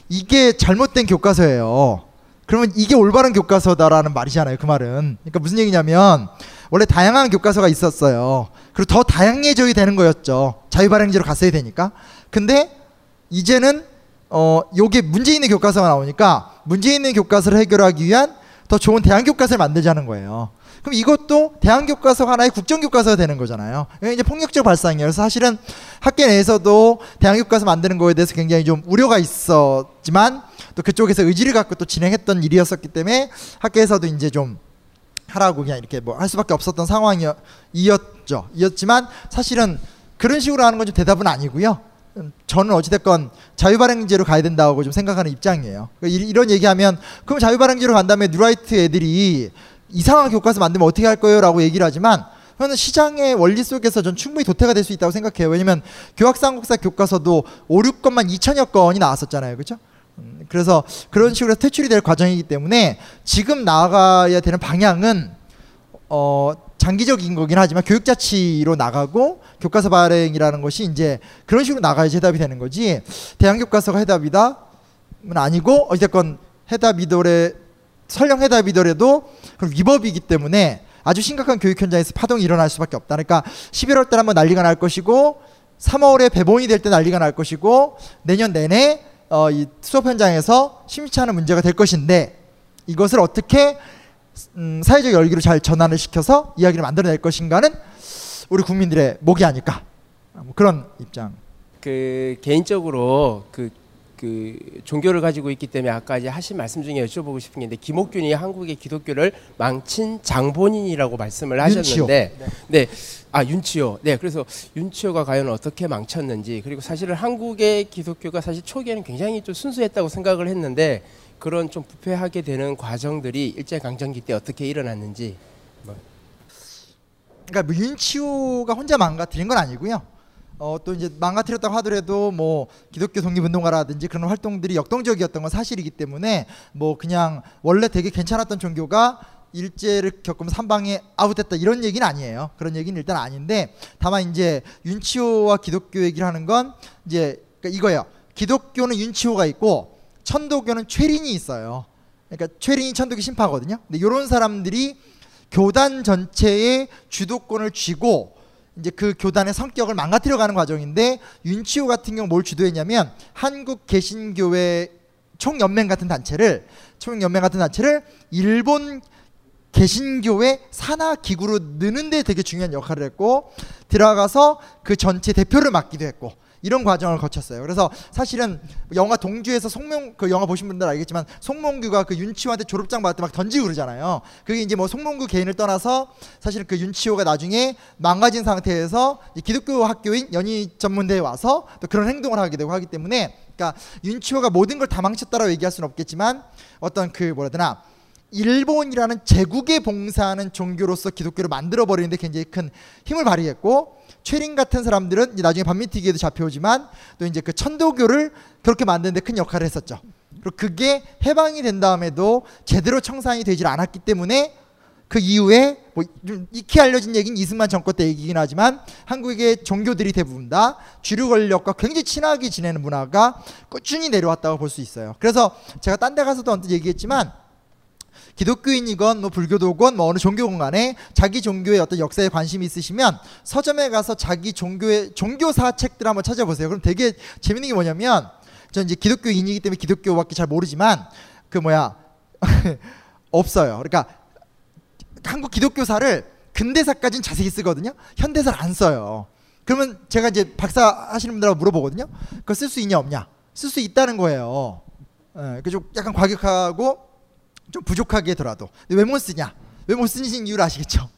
이게 잘못된 교과서예요. 그러면 이게 올바른 교과서다라는 말이잖아요. 그 말은. 그러니까 무슨 얘기냐면 원래 다양한 교과서가 있었어요. 그리고 더 다양해져야 되는 거였죠. 자유발행제로 갔어야 되니까. 근데 이제는 어 요게 문제 있는 교과서가 나오니까 문제 있는 교과서를 해결하기 위한 더 좋은 대안 교과서를 만들자는 거예요. 그럼 이것도 대안 교과서가 하나의 국정 교과서가 되는 거잖아요. 이게 이제 폭력적 발상이에요. 그래서 사실은 학계 내에서도 대안 교과서 만드는 거에 대해서 굉장히 좀 우려가 있었지만 또 그쪽에서 의지를 갖고 또 진행했던 일이었었기 때문에 학계에서도 이제 좀 하라고 그냥 이렇게 뭐 할 수밖에 없었던 상황이었죠. 이었지만 사실은 그런 식으로 하는 건 좀 대답은 아니고요. 음, 저는 어찌됐건 자유발행제로 가야 된다고 좀 생각하는 입장이에요. 그러니까 이- 이런 얘기하면 그럼 자유발행제로 간 다음에 뉴라이트 애들이 이상한 교과서 만들면 어떻게 할 거예요?라고 얘기를 하지만 저는 시장의 원리 속에서 전 충분히 도태가 될 수 있다고 생각해요. 왜냐면 교학상국사 교과서도 5, 6건만 2천여 건이 나왔었잖아요. 그렇죠? 음, 그래서 그런 식으로 퇴출이 될 과정이기 때문에 지금 나아가야 되는 방향은 어 장기적인 거긴 하지만 교육자치로 나가고 교과서 발행이라는 것이 이제 그런 식으로 나가야지 해답이 되는 거지 대학 교과서가 해답이다는 아니고 어쨌건 해답이더래 설령 해답이더라도 그럼 위법이기 때문에 아주 심각한 교육 현장에서 파동이 일어날 수밖에 없다. 그러니까 11월 달 한번 난리가 날 것이고 3월에 배본이 될 때 난리가 날 것이고 내년 내내 어, 이 수업 현장에서 심취 않은 문제가 될 것인데 이것을 어떻게 음, 사회적 열기로 잘 전환을 시켜서 이야기를 만들어낼 것인가는 우리 국민들의 목이 아닐까 아, 뭐 그런 입장. 그 개인적으로 그, 그 종교를 가지고 있기 때문에 아까 이제 하신 말씀 중에 여쭤보고 싶은 게 있는데 김옥균이 한국의 기독교를 망친 장본인이라고 말씀을 하셨는데 네. 아 윤치호. 네. 그래서 윤치호가 과연 어떻게 망쳤는지 그리고 사실은 한국의 기독교가 사실 초기에는 굉장히 좀 순수했다고 생각을 했는데 그런 좀 부패하게 되는 과정들이 일제 강점기 때 어떻게 일어났는지 그러니까 뭐 윤치호가 혼자 망가뜨린 건 아니고요. 어, 또 이제 망가뜨렸다고 하더라도 뭐 기독교 독립운동가라든지 그런 활동들이 역동적이었던 건 사실이기 때문에 뭐 그냥 원래 되게 괜찮았던 종교가 일제를 겪으면서 한 방에 아웃됐다 이런 얘기는 아니에요. 그런 얘기는 일단 아닌데 다만 이제 윤치호와 기독교 얘기를 하는 건 이제 그러니까 이거예요. 기독교는 윤치호가 있고 천도교는 최린이 있어요. 그러니까 최린이 천도교 신파거든요. 근데 이런 사람들이 교단 전체의 주도권을 쥐고 이제 그 교단의 성격을 망가뜨려 가는 과정인데 윤치호 같은 경우 뭘 주도했냐면 한국 개신교회 총연맹 같은 단체를 총연맹 같은 단체를 일본 개신교회 산하 기구로 느는데 되게 중요한 역할을 했고 들어가서 그 전체 대표를 맡기도 했고 이런 과정을 거쳤어요. 그래서 사실은 영화 동주에서 송명 그 영화 보신 분들 알겠지만 송몽규가 그 윤치호한테 졸업장 받을 때 막 던지고 그러잖아요. 그게 이제 뭐 송몽규 개인을 떠나서 사실 그 윤치호가 나중에 망가진 상태에서 이 기독교 학교인 연희 전문대에 와서 또 그런 행동을 하게 되고 하기 때문에 그러니까 윤치호가 모든 걸 다 망쳤다라고 얘기할 수는 없겠지만 어떤 그 뭐라 해야 되나 일본이라는 제국에 봉사하는 종교로서 기독교를 만들어 버리는데 굉장히 큰 힘을 발휘했고 최린 같은 사람들은 나중에 반민특위에도 잡혀오지만 또 이제 그 천도교를 그렇게 만드는데 큰 역할을 했었죠. 그리고 그게 해방이 된 다음에도 제대로 청산이 되질 않았기 때문에 그 이후에 뭐 좀 익히 알려진 얘기는 이승만 정권 때 얘기긴 하지만 한국의 종교들이 대부분 다 주류 권력과 굉장히 친하게 지내는 문화가 꾸준히 내려왔다고 볼 수 있어요. 그래서 제가 딴 데 가서도 언뜻 얘기했지만 기독교인이건 뭐 불교도건 뭐 어느 종교건 간에 자기 종교의 어떤 역사에 관심이 있으시면 서점에 가서 자기 종교의 종교사 책들 한번 찾아보세요. 그럼 되게 재밌는 게 뭐냐면 전 이제 기독교인이기 때문에 기독교밖에 잘 모르지만 그 뭐야 (laughs) 없어요. 그러니까 한국 기독교사를 근대사까지는 자세히 쓰거든요. 현대사를 안 써요. 그러면 제가 이제 박사 하시는 분들하고 물어보거든요. 그거 쓸 수 있냐 없냐? 쓸 수 있다는 거예요. 예, 그좀 약간 과격하고 좀 부족하게더라도 왜 못 쓰냐? 왜 못 쓰는 이유를 아시겠죠?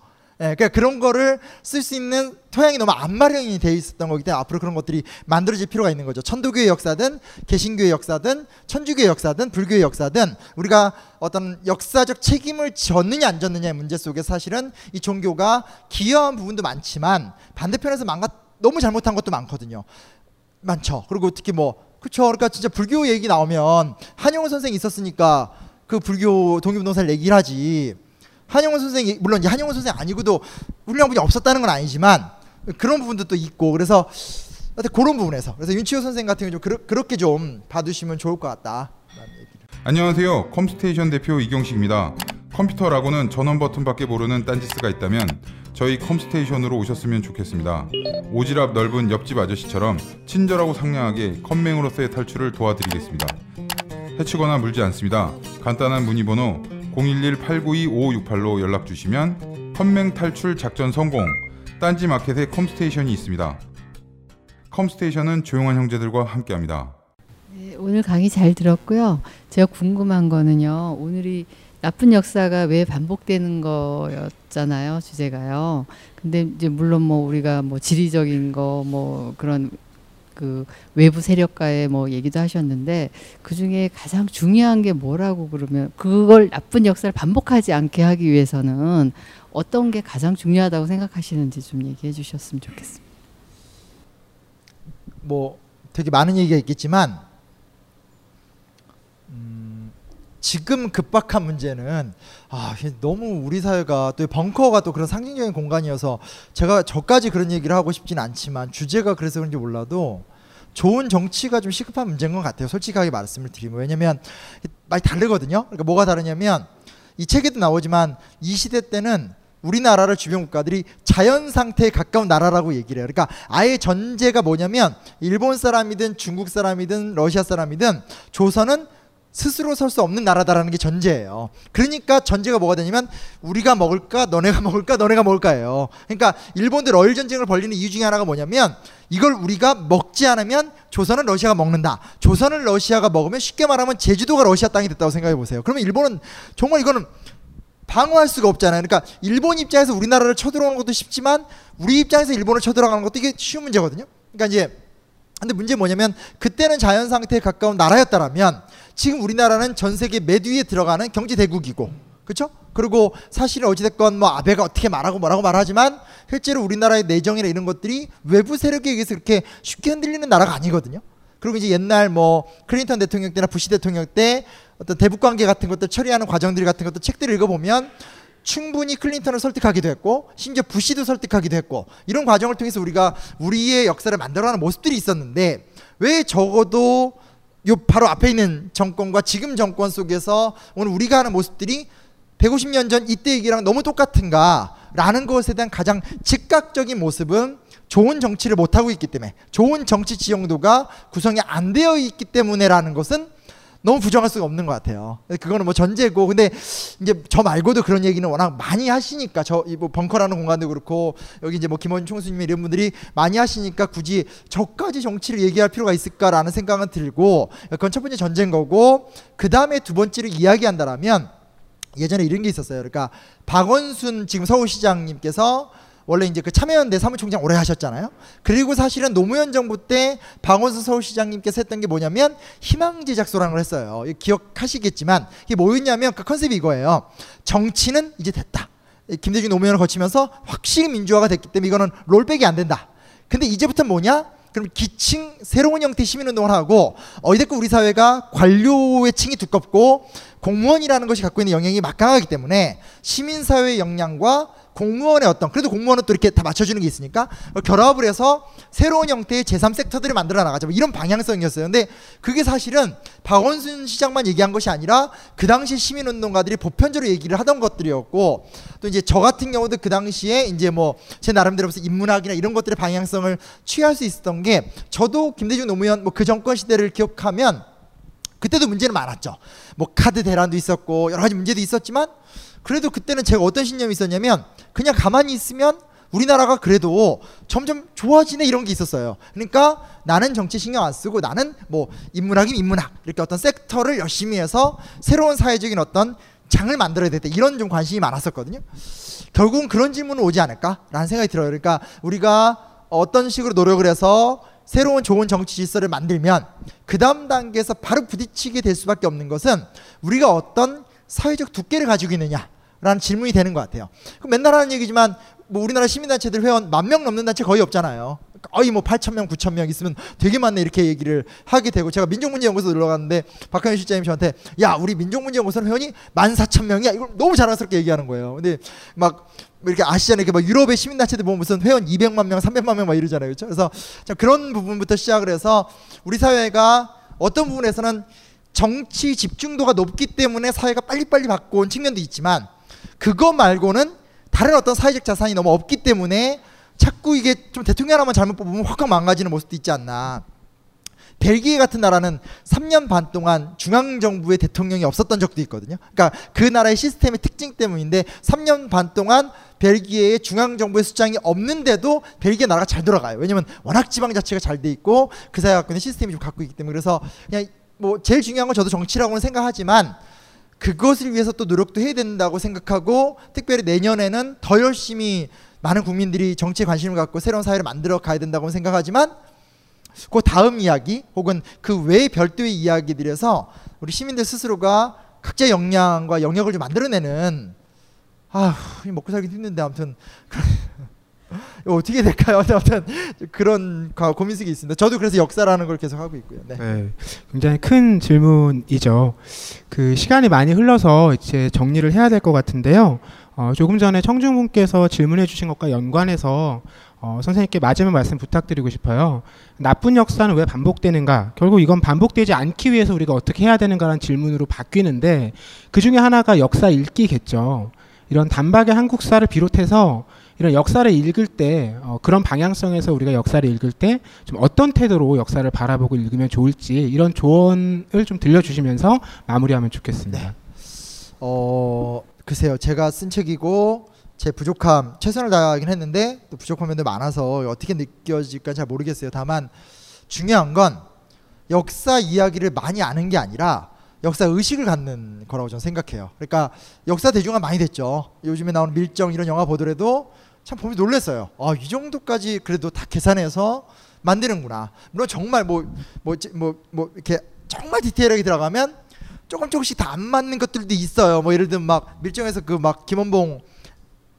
예, 그러니까 그런 거를 쓸 수 있는 토양이 너무 안 마련이 되어 있었던 거기 때문에 앞으로 그런 것들이 만들어질 필요가 있는 거죠. 천도교의 역사든 개신교의 역사든 천주교의 역사든 불교의 역사든 우리가 어떤 역사적 책임을 졌느냐 안 졌느냐의 문제 속에 사실은 이 종교가 기여한 부분도 많지만 반대편에서 망가 너무 잘못한 것도 많거든요. 많죠. 그리고 특히 뭐 그렇죠. 그러니까 진짜 불교 얘기 나오면 한용운 선생 있었으니까 그 불교 동기부동사를 얘기를 하지. 한용운 선생이 물론 한용운 선생 아니고도 훌륭한 분이 없었다는 건 아니지만 그런 부분도 또 있고 그래서 그런 부분에서 그래서 윤치호 선생 같은 경우 좀 그러, 그렇게 좀 봐두시면 좋을 것 같다. 안녕하세요. 컴스테이션 대표 이경식입니다. 컴퓨터라고는 전원 버튼밖에 모르는 딴지스가 있다면 저희 컴스테이션으로 오셨으면 좋겠습니다. 오지랖 넓은 옆집 아저씨처럼 친절하고 상냥하게 컴맹으로서의 탈출을 도와드리겠습니다. 해치거나 물지 않습니다. 간단한 문의 번호 011-892-5568로 연락 주시면 컴맹 탈출 작전 성공 딴지 마켓에 컴스테이션이 있습니다. 컴스테이션은 조용한 형제들과 함께합니다. 네, 오늘 강의 잘 들었고요. 제가 궁금한 거는요. 오늘이 나쁜 역사가 왜 반복되는 거였잖아요. 주제가요. 근데 이제 물론 뭐 우리가 뭐 지리적인 거 뭐 그런 그 외부 세력과의 뭐 얘기도 하셨는데 그 중에 가장 중요한 게 뭐라고 그러면 그걸 나쁜 역사를 반복하지 않게 하기 위해서는 어떤 게 가장 중요하다고 생각하시는지 좀 얘기해 주셨으면 좋겠습니다. 뭐 되게 많은 얘기가 있겠지만 음, 지금 급박한 문제는 아 너무 우리 사회가 또 벙커가 또 그런 상징적인 공간이어서 제가 저까지 그런 얘기를 하고 싶진 않지만 주제가 그래서 그런지 몰라도 좋은 정치가 좀 시급한 문제인 것 같아요. 솔직하게 말씀을 드리면 왜냐면 많이 다르거든요. 그러니까 뭐가 다르냐면 이 책에도 나오지만 이 시대 때는 우리나라를 주변 국가들이 자연 상태에 가까운 나라라고 얘기를 해요. 그러니까 아예 전제가 뭐냐면 일본 사람이든 중국 사람이든 러시아 사람이든 조선은 스스로 설 수 없는 나라다라는 게 전제예요. 그러니까 전제가 뭐가 되냐면 우리가 먹을까 너네가 먹을까 너네가 먹을까예요. 그러니까 일본들 어일 전쟁을 벌리는 이유 중에 하나가 뭐냐면 이걸 우리가 먹지 않으면 조선은 러시아가 먹는다. 조선을 러시아가 먹으면 쉽게 말하면 제주도가 러시아 땅이 됐다고 생각해 보세요. 그러면 일본은 정말 이거는 방어할 수가 없잖아요. 그러니까 일본 입장에서 우리나라를 쳐들어오는 것도 쉽지만 우리 입장에서 일본을 쳐들어가는 것도 이게 쉬운 문제거든요. 그러니까 이제 근데 문제 뭐냐면 그때는 자연 상태에 가까운 나라였다라면 지금 우리나라는 전 세계 맨 위에 들어가는 경제 대국이고 그렇죠? 그리고 사실 어찌됐건 뭐 아베가 어떻게 말하고 뭐라고 말하지만 실제로 우리나라의 내정이나 이런 것들이 외부 세력에 의해서 그렇게 쉽게 흔들리는 나라가 아니거든요. 그리고 이제 옛날 뭐 클린턴 대통령 때나 부시 대통령 때 어떤 대북 관계 같은 것들 처리하는 과정들 같은 것도 책들을 읽어보면 충분히 클린턴을 설득하기도 했고 심지어 부시도 설득하기도 했고 이런 과정을 통해서 우리가 우리의 역사를 만들어가는 모습들이 있었는데 왜 적어도 요 바로 앞에 있는 정권과 지금 정권 속에서 오늘 우리가 하는 모습들이 150년 전 이때 얘기랑 너무 똑같은가라는 것에 대한 가장 즉각적인 모습은 좋은 정치를 못하고 있기 때문에 좋은 정치 지형도가 구성이 안 되어 있기 때문에라는 것은 너무 부정할 수가 없는 것 같아요. 그거는 뭐 전제고, 근데 이제 저 말고도 그런 얘기는 워낙 많이 하시니까 저 이 뭐 벙커라는 공간도 그렇고 여기 이제 뭐 김원 총수님 이런 분들이 많이 하시니까 굳이 저까지 정치를 얘기할 필요가 있을까라는 생각은 들고 그건 첫 번째 전제인 거고 그 다음에 두 번째로 이야기한다라면 예전에 이런 게 있었어요. 그러니까 박원순 지금 서울시장님께서 원래 이제 그 참여연대 사무총장 오래 하셨잖아요. 그리고 사실은 노무현 정부 때 박원순 서울시장님께서 했던 게 뭐냐면 희망 제작소라는 걸 했어요. 기억하시겠지만 이게 뭐였냐면 그 컨셉이 이거예요. 정치는 이제 됐다. 김대중 노무현을 거치면서 확실히 민주화가 됐기 때문에 이거는 롤백이 안 된다. 근데 이제부터 뭐냐? 그럼 기층 새로운 형태 시민운동을 하고 어디됐건 우리 사회가 관료의 층이 두껍고 공무원이라는 것이 갖고 있는 영향이 막강하기 때문에 시민사회의 역량과 공무원의 어떤 그래도 공무원은 또 이렇게 다 맞춰주는 게 있으니까 결합을 해서 새로운 형태의 제3 섹터들을 만들어 나가자 뭐 이런 방향성이었어요. 근데 그게 사실은 박원순 시장만 얘기한 것이 아니라 그 당시 시민운동가들이 보편적으로 얘기를 하던 것들이었고 또 이제 저 같은 경우도 그 당시에 이제 뭐 제 나름대로 무슨 인문학이나 이런 것들의 방향성을 취할 수 있었던 게 저도 김대중 노무현 뭐 그 정권 시대를 기억하면 그때도 문제는 많았죠. 뭐 카드 대란도 있었고 여러 가지 문제도 있었지만 그래도 그때는 제가 어떤 신념이 있었냐면 그냥 가만히 있으면 우리나라가 그래도 점점 좋아지네 이런 게 있었어요. 그러니까 나는 정치 신경 안 쓰고 나는 뭐 인문학이면 인문학 이렇게 어떤 섹터를 열심히 해서 새로운 사회적인 어떤 장을 만들어야 되겠다 이런 좀 관심이 많았었거든요. 결국은 그런 질문은 오지 않을까라는 생각이 들어요. 그러니까 우리가 어떤 식으로 노력을 해서 새로운 좋은 정치 질서를 만들면 그 다음 단계에서 바로 부딪히게 될 수밖에 없는 것은 우리가 어떤 사회적 두께를 가지고 있느냐라는 질문이 되는 것 같아요. 맨날 하는 얘기지만 뭐 우리나라 시민단체들 회원 만 명 넘는 단체 거의 없잖아요. 거의 뭐 8천 명, 9천 명 있으면 되게 많네 이렇게 얘기를 하게 되고 제가 민족문제연구소 놀러 갔는데 박한현 실장님 저한테 야 우리 민족문제연구소는 회원이 14,000 명이야 이걸 너무 자랑스럽게 얘기하는 거예요. 근데 막 이렇게 아시잖아요. 이렇게 막 유럽의 시민단체들 보면 무슨 회원 200만 명, 300만 명 막 이러잖아요. 그렇죠? 그래서 참 그런 부분부터 시작을 해서 우리 사회가 어떤 부분에서는 정치 집중도가 높기 때문에 사회가 빨리빨리 바꿔온 측면도 있지만 그거 말고는 다른 어떤 사회적 자산이 너무 없기 때문에 자꾸 이게 좀 대통령 하나만 잘못 뽑으면 확확 망가지는 모습도 있지 않나. 벨기에 같은 나라는 3년 반 동안 중앙 정부의 대통령이 없었던 적도 있거든요. 그러니까 그 나라의 시스템의 특징 때문인데 3년 반 동안 벨기에의 중앙 정부의 수장이 없는데도 벨기에 나라가 잘 돌아가요. 왜냐면 워낙 지방 자체가 잘 돼 있고 그 사회 갖고 있는 시스템이 좀 갖고 있기 때문에 그래서 그냥 뭐 제일 중요한 건 저도 정치라고는 생각하지만 그것을 위해서 또 노력도 해야 된다고 생각하고 특별히 내년에는 더 열심히 많은 국민들이 정치에 관심을 갖고 새로운 사회를 만들어 가야 된다고 생각하지만 그 다음 이야기 혹은 그 외의 별도의 이야기들에서 우리 시민들 스스로가 각자 역량과 영역을 좀 만들어내는 아 먹고 살기 힘든데 아무튼 (laughs) 어떻게 될까요? (laughs) 아무튼 그런 가- 고민식이 있습니다. 저도 그래서 역사라는 걸 계속 하고 있고요. 네. 네, 굉장히 큰 질문이죠. 그 시간이 많이 흘러서 이제 정리를 해야 될 것 같은데요. 어, 조금 전에 청중분께서 질문해 주신 것과 연관해서 어, 선생님께 마지막 말씀 부탁드리고 싶어요. 나쁜 역사는 왜 반복되는가? 결국 이건 반복되지 않기 위해서 우리가 어떻게 해야 되는가라는 질문으로 바뀌는데 그 중에 하나가 역사 읽기겠죠. 이런 단박의 한국사를 비롯해서 이런 역사를 읽을 때 어, 그런 방향성에서 우리가 역사를 읽을 때 좀 어떤 태도로 역사를 바라보고 읽으면 좋을지 이런 조언을 좀 들려주시면서 마무리하면 좋겠습니다. 어 글쎄요 제가 쓴 책이고 제 부족함 최선을 다하긴 했는데 또 부족한 면도 많아서 어떻게 느껴질까 잘 모르겠어요. 다만 중요한 건 역사 이야기를 많이 아는 게 아니라 역사 의식을 갖는 거라고 저는 생각해요. 그러니까 역사 대중화 많이 됐죠. 요즘에 나오는 밀정 이런 영화 보더라도 참 보면 놀랐어요. 아 이 정도까지 그래도 다 계산해서 만드는구나. 물론 정말 뭐 뭐 뭐 뭐 이렇게 정말 디테일하게 들어가면 조금 조금씩 다 안 맞는 것들도 있어요. 뭐 예를 들면 막 밀정에서 그 막 김원봉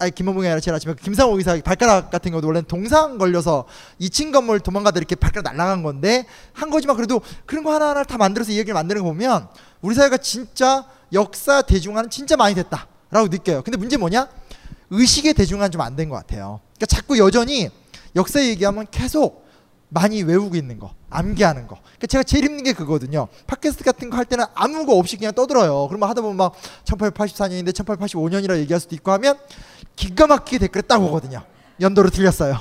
아니 김원봉이 아니라 제일 아침에 그 김상호 의사 발가락 같은 경우도 원래는 동상 걸려서 2층 건물 도망가다 이렇게 발가락 날아간 건데 한 거지만 그래도 그런 거 하나하나 다 만들어서 이야기를 만드는 거 보면 우리 사회가 진짜 역사 대중화는 진짜 많이 됐다라고 느껴요. 근데 문제 뭐냐? 의식의 대중화는 좀 안 된 것 같아요. 그러니까 자꾸 여전히 역사 얘기하면 계속 많이 외우고 있는 거, 암기하는 거. 그러니까 제가 제일 힘든 게 그거거든요. 팟캐스트 같은 거 할 때는 아무 거 없이 그냥 떠들어요. 그러면 하다 보면 막 1884년인데 1885년이라 얘기할 수도 있고 하면 기가 막히게 댓글에 딱 오거든요. 연도로 틀렸어요.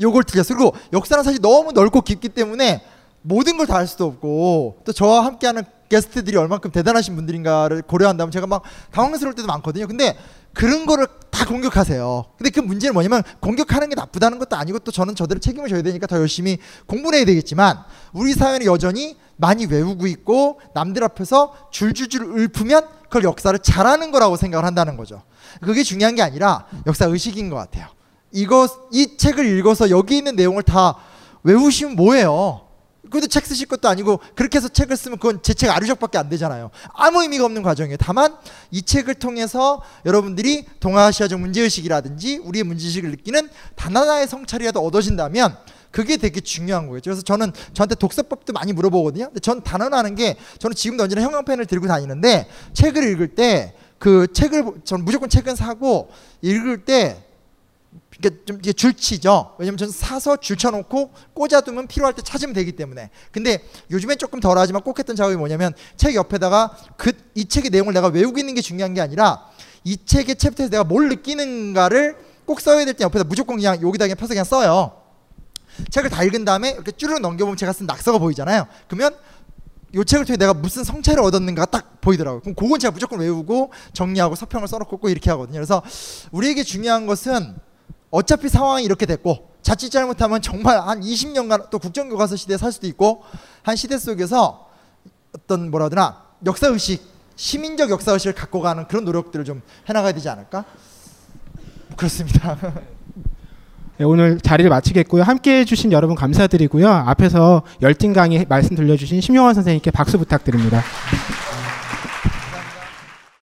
요걸 틀렸어요. 그리고 역사는 사실 너무 넓고 깊기 때문에 모든 걸 다 할 수도 없고 또 저와 함께하는 게스트들이 얼만큼 대단하신 분들인가를 고려한다면 제가 막 당황스러울 때도 많거든요. 근데 그런 거를 다 공격하세요. 근데 그 문제는 뭐냐면 공격하는 게 나쁘다는 것도 아니고 또 저는 저대로 책임을 져야 되니까 더 열심히 공부를 해야 되겠지만 우리 사회는 여전히 많이 외우고 있고 남들 앞에서 줄줄줄 읊으면 그걸 역사를 잘하는 거라고 생각을 한다는 거죠. 그게 중요한 게 아니라 역사 의식인 것 같아요. 이거 이 책을 읽어서 여기 있는 내용을 다 외우시면 뭐예요? 그것도 책 쓰실 것도 아니고 그렇게 해서 책을 쓰면 그건 제 책 아류적밖에 안 되잖아요. 아무 의미가 없는 과정이에요. 다만 이 책을 통해서 여러분들이 동아시아적 문제의식이라든지 우리의 문제의식을 느끼는 단 하나의 성찰이라도 얻어진다면 그게 되게 중요한 거예요. 그래서 저는 저한테 독서법도 많이 물어보거든요. 근데 전 단언하는 게 저는 지금도 언제나 형광펜을 들고 다니는데 책을 읽을 때 그 책을 전 무조건 책은 사고 읽을 때 그러니까 좀 이게 줄치죠. 왜냐면 저는 사서 줄쳐놓고 꽂아두면 필요할 때 찾으면 되기 때문에. 근데 요즘엔 조금 덜하지만 꼭 했던 작업이 뭐냐면 책 옆에다가 그 이 책의 내용을 내가 외우고 있는 게 중요한 게 아니라 이 책의 챕터에서 내가 뭘 느끼는가를 꼭 써야 될 때 옆에다 무조건 그냥 여기다 그냥 펴서 그냥 써요. 책을 다 읽은 다음에 이렇게 쭈르륵 넘겨보면 제가 쓴 낙서가 보이잖아요. 그러면 요 책을 통해 내가 무슨 성찰을 얻었는가 딱 보이더라고요. 그럼 그건 제가 무조건 외우고 정리하고 서평을 써놓고 꼭 이렇게 하거든요. 그래서 우리에게 중요한 것은 어차피 상황이 이렇게 됐고 자칫 잘못하면 정말 한 20년간 또 국정교과서 시대에 살 수도 있고 한 시대 속에서 어떤 뭐라 하더나 역사 의식 시민적 역사 의식을 갖고 가는 그런 노력들을 좀 해나가야 되지 않을까? 그렇습니다. (laughs) 네, 오늘 자리를 마치겠고요. 함께 해 주신 여러분 감사드리고요. 앞에서 열띤 강의 말씀 들려주신 심용환 선생님께 박수 부탁드립니다.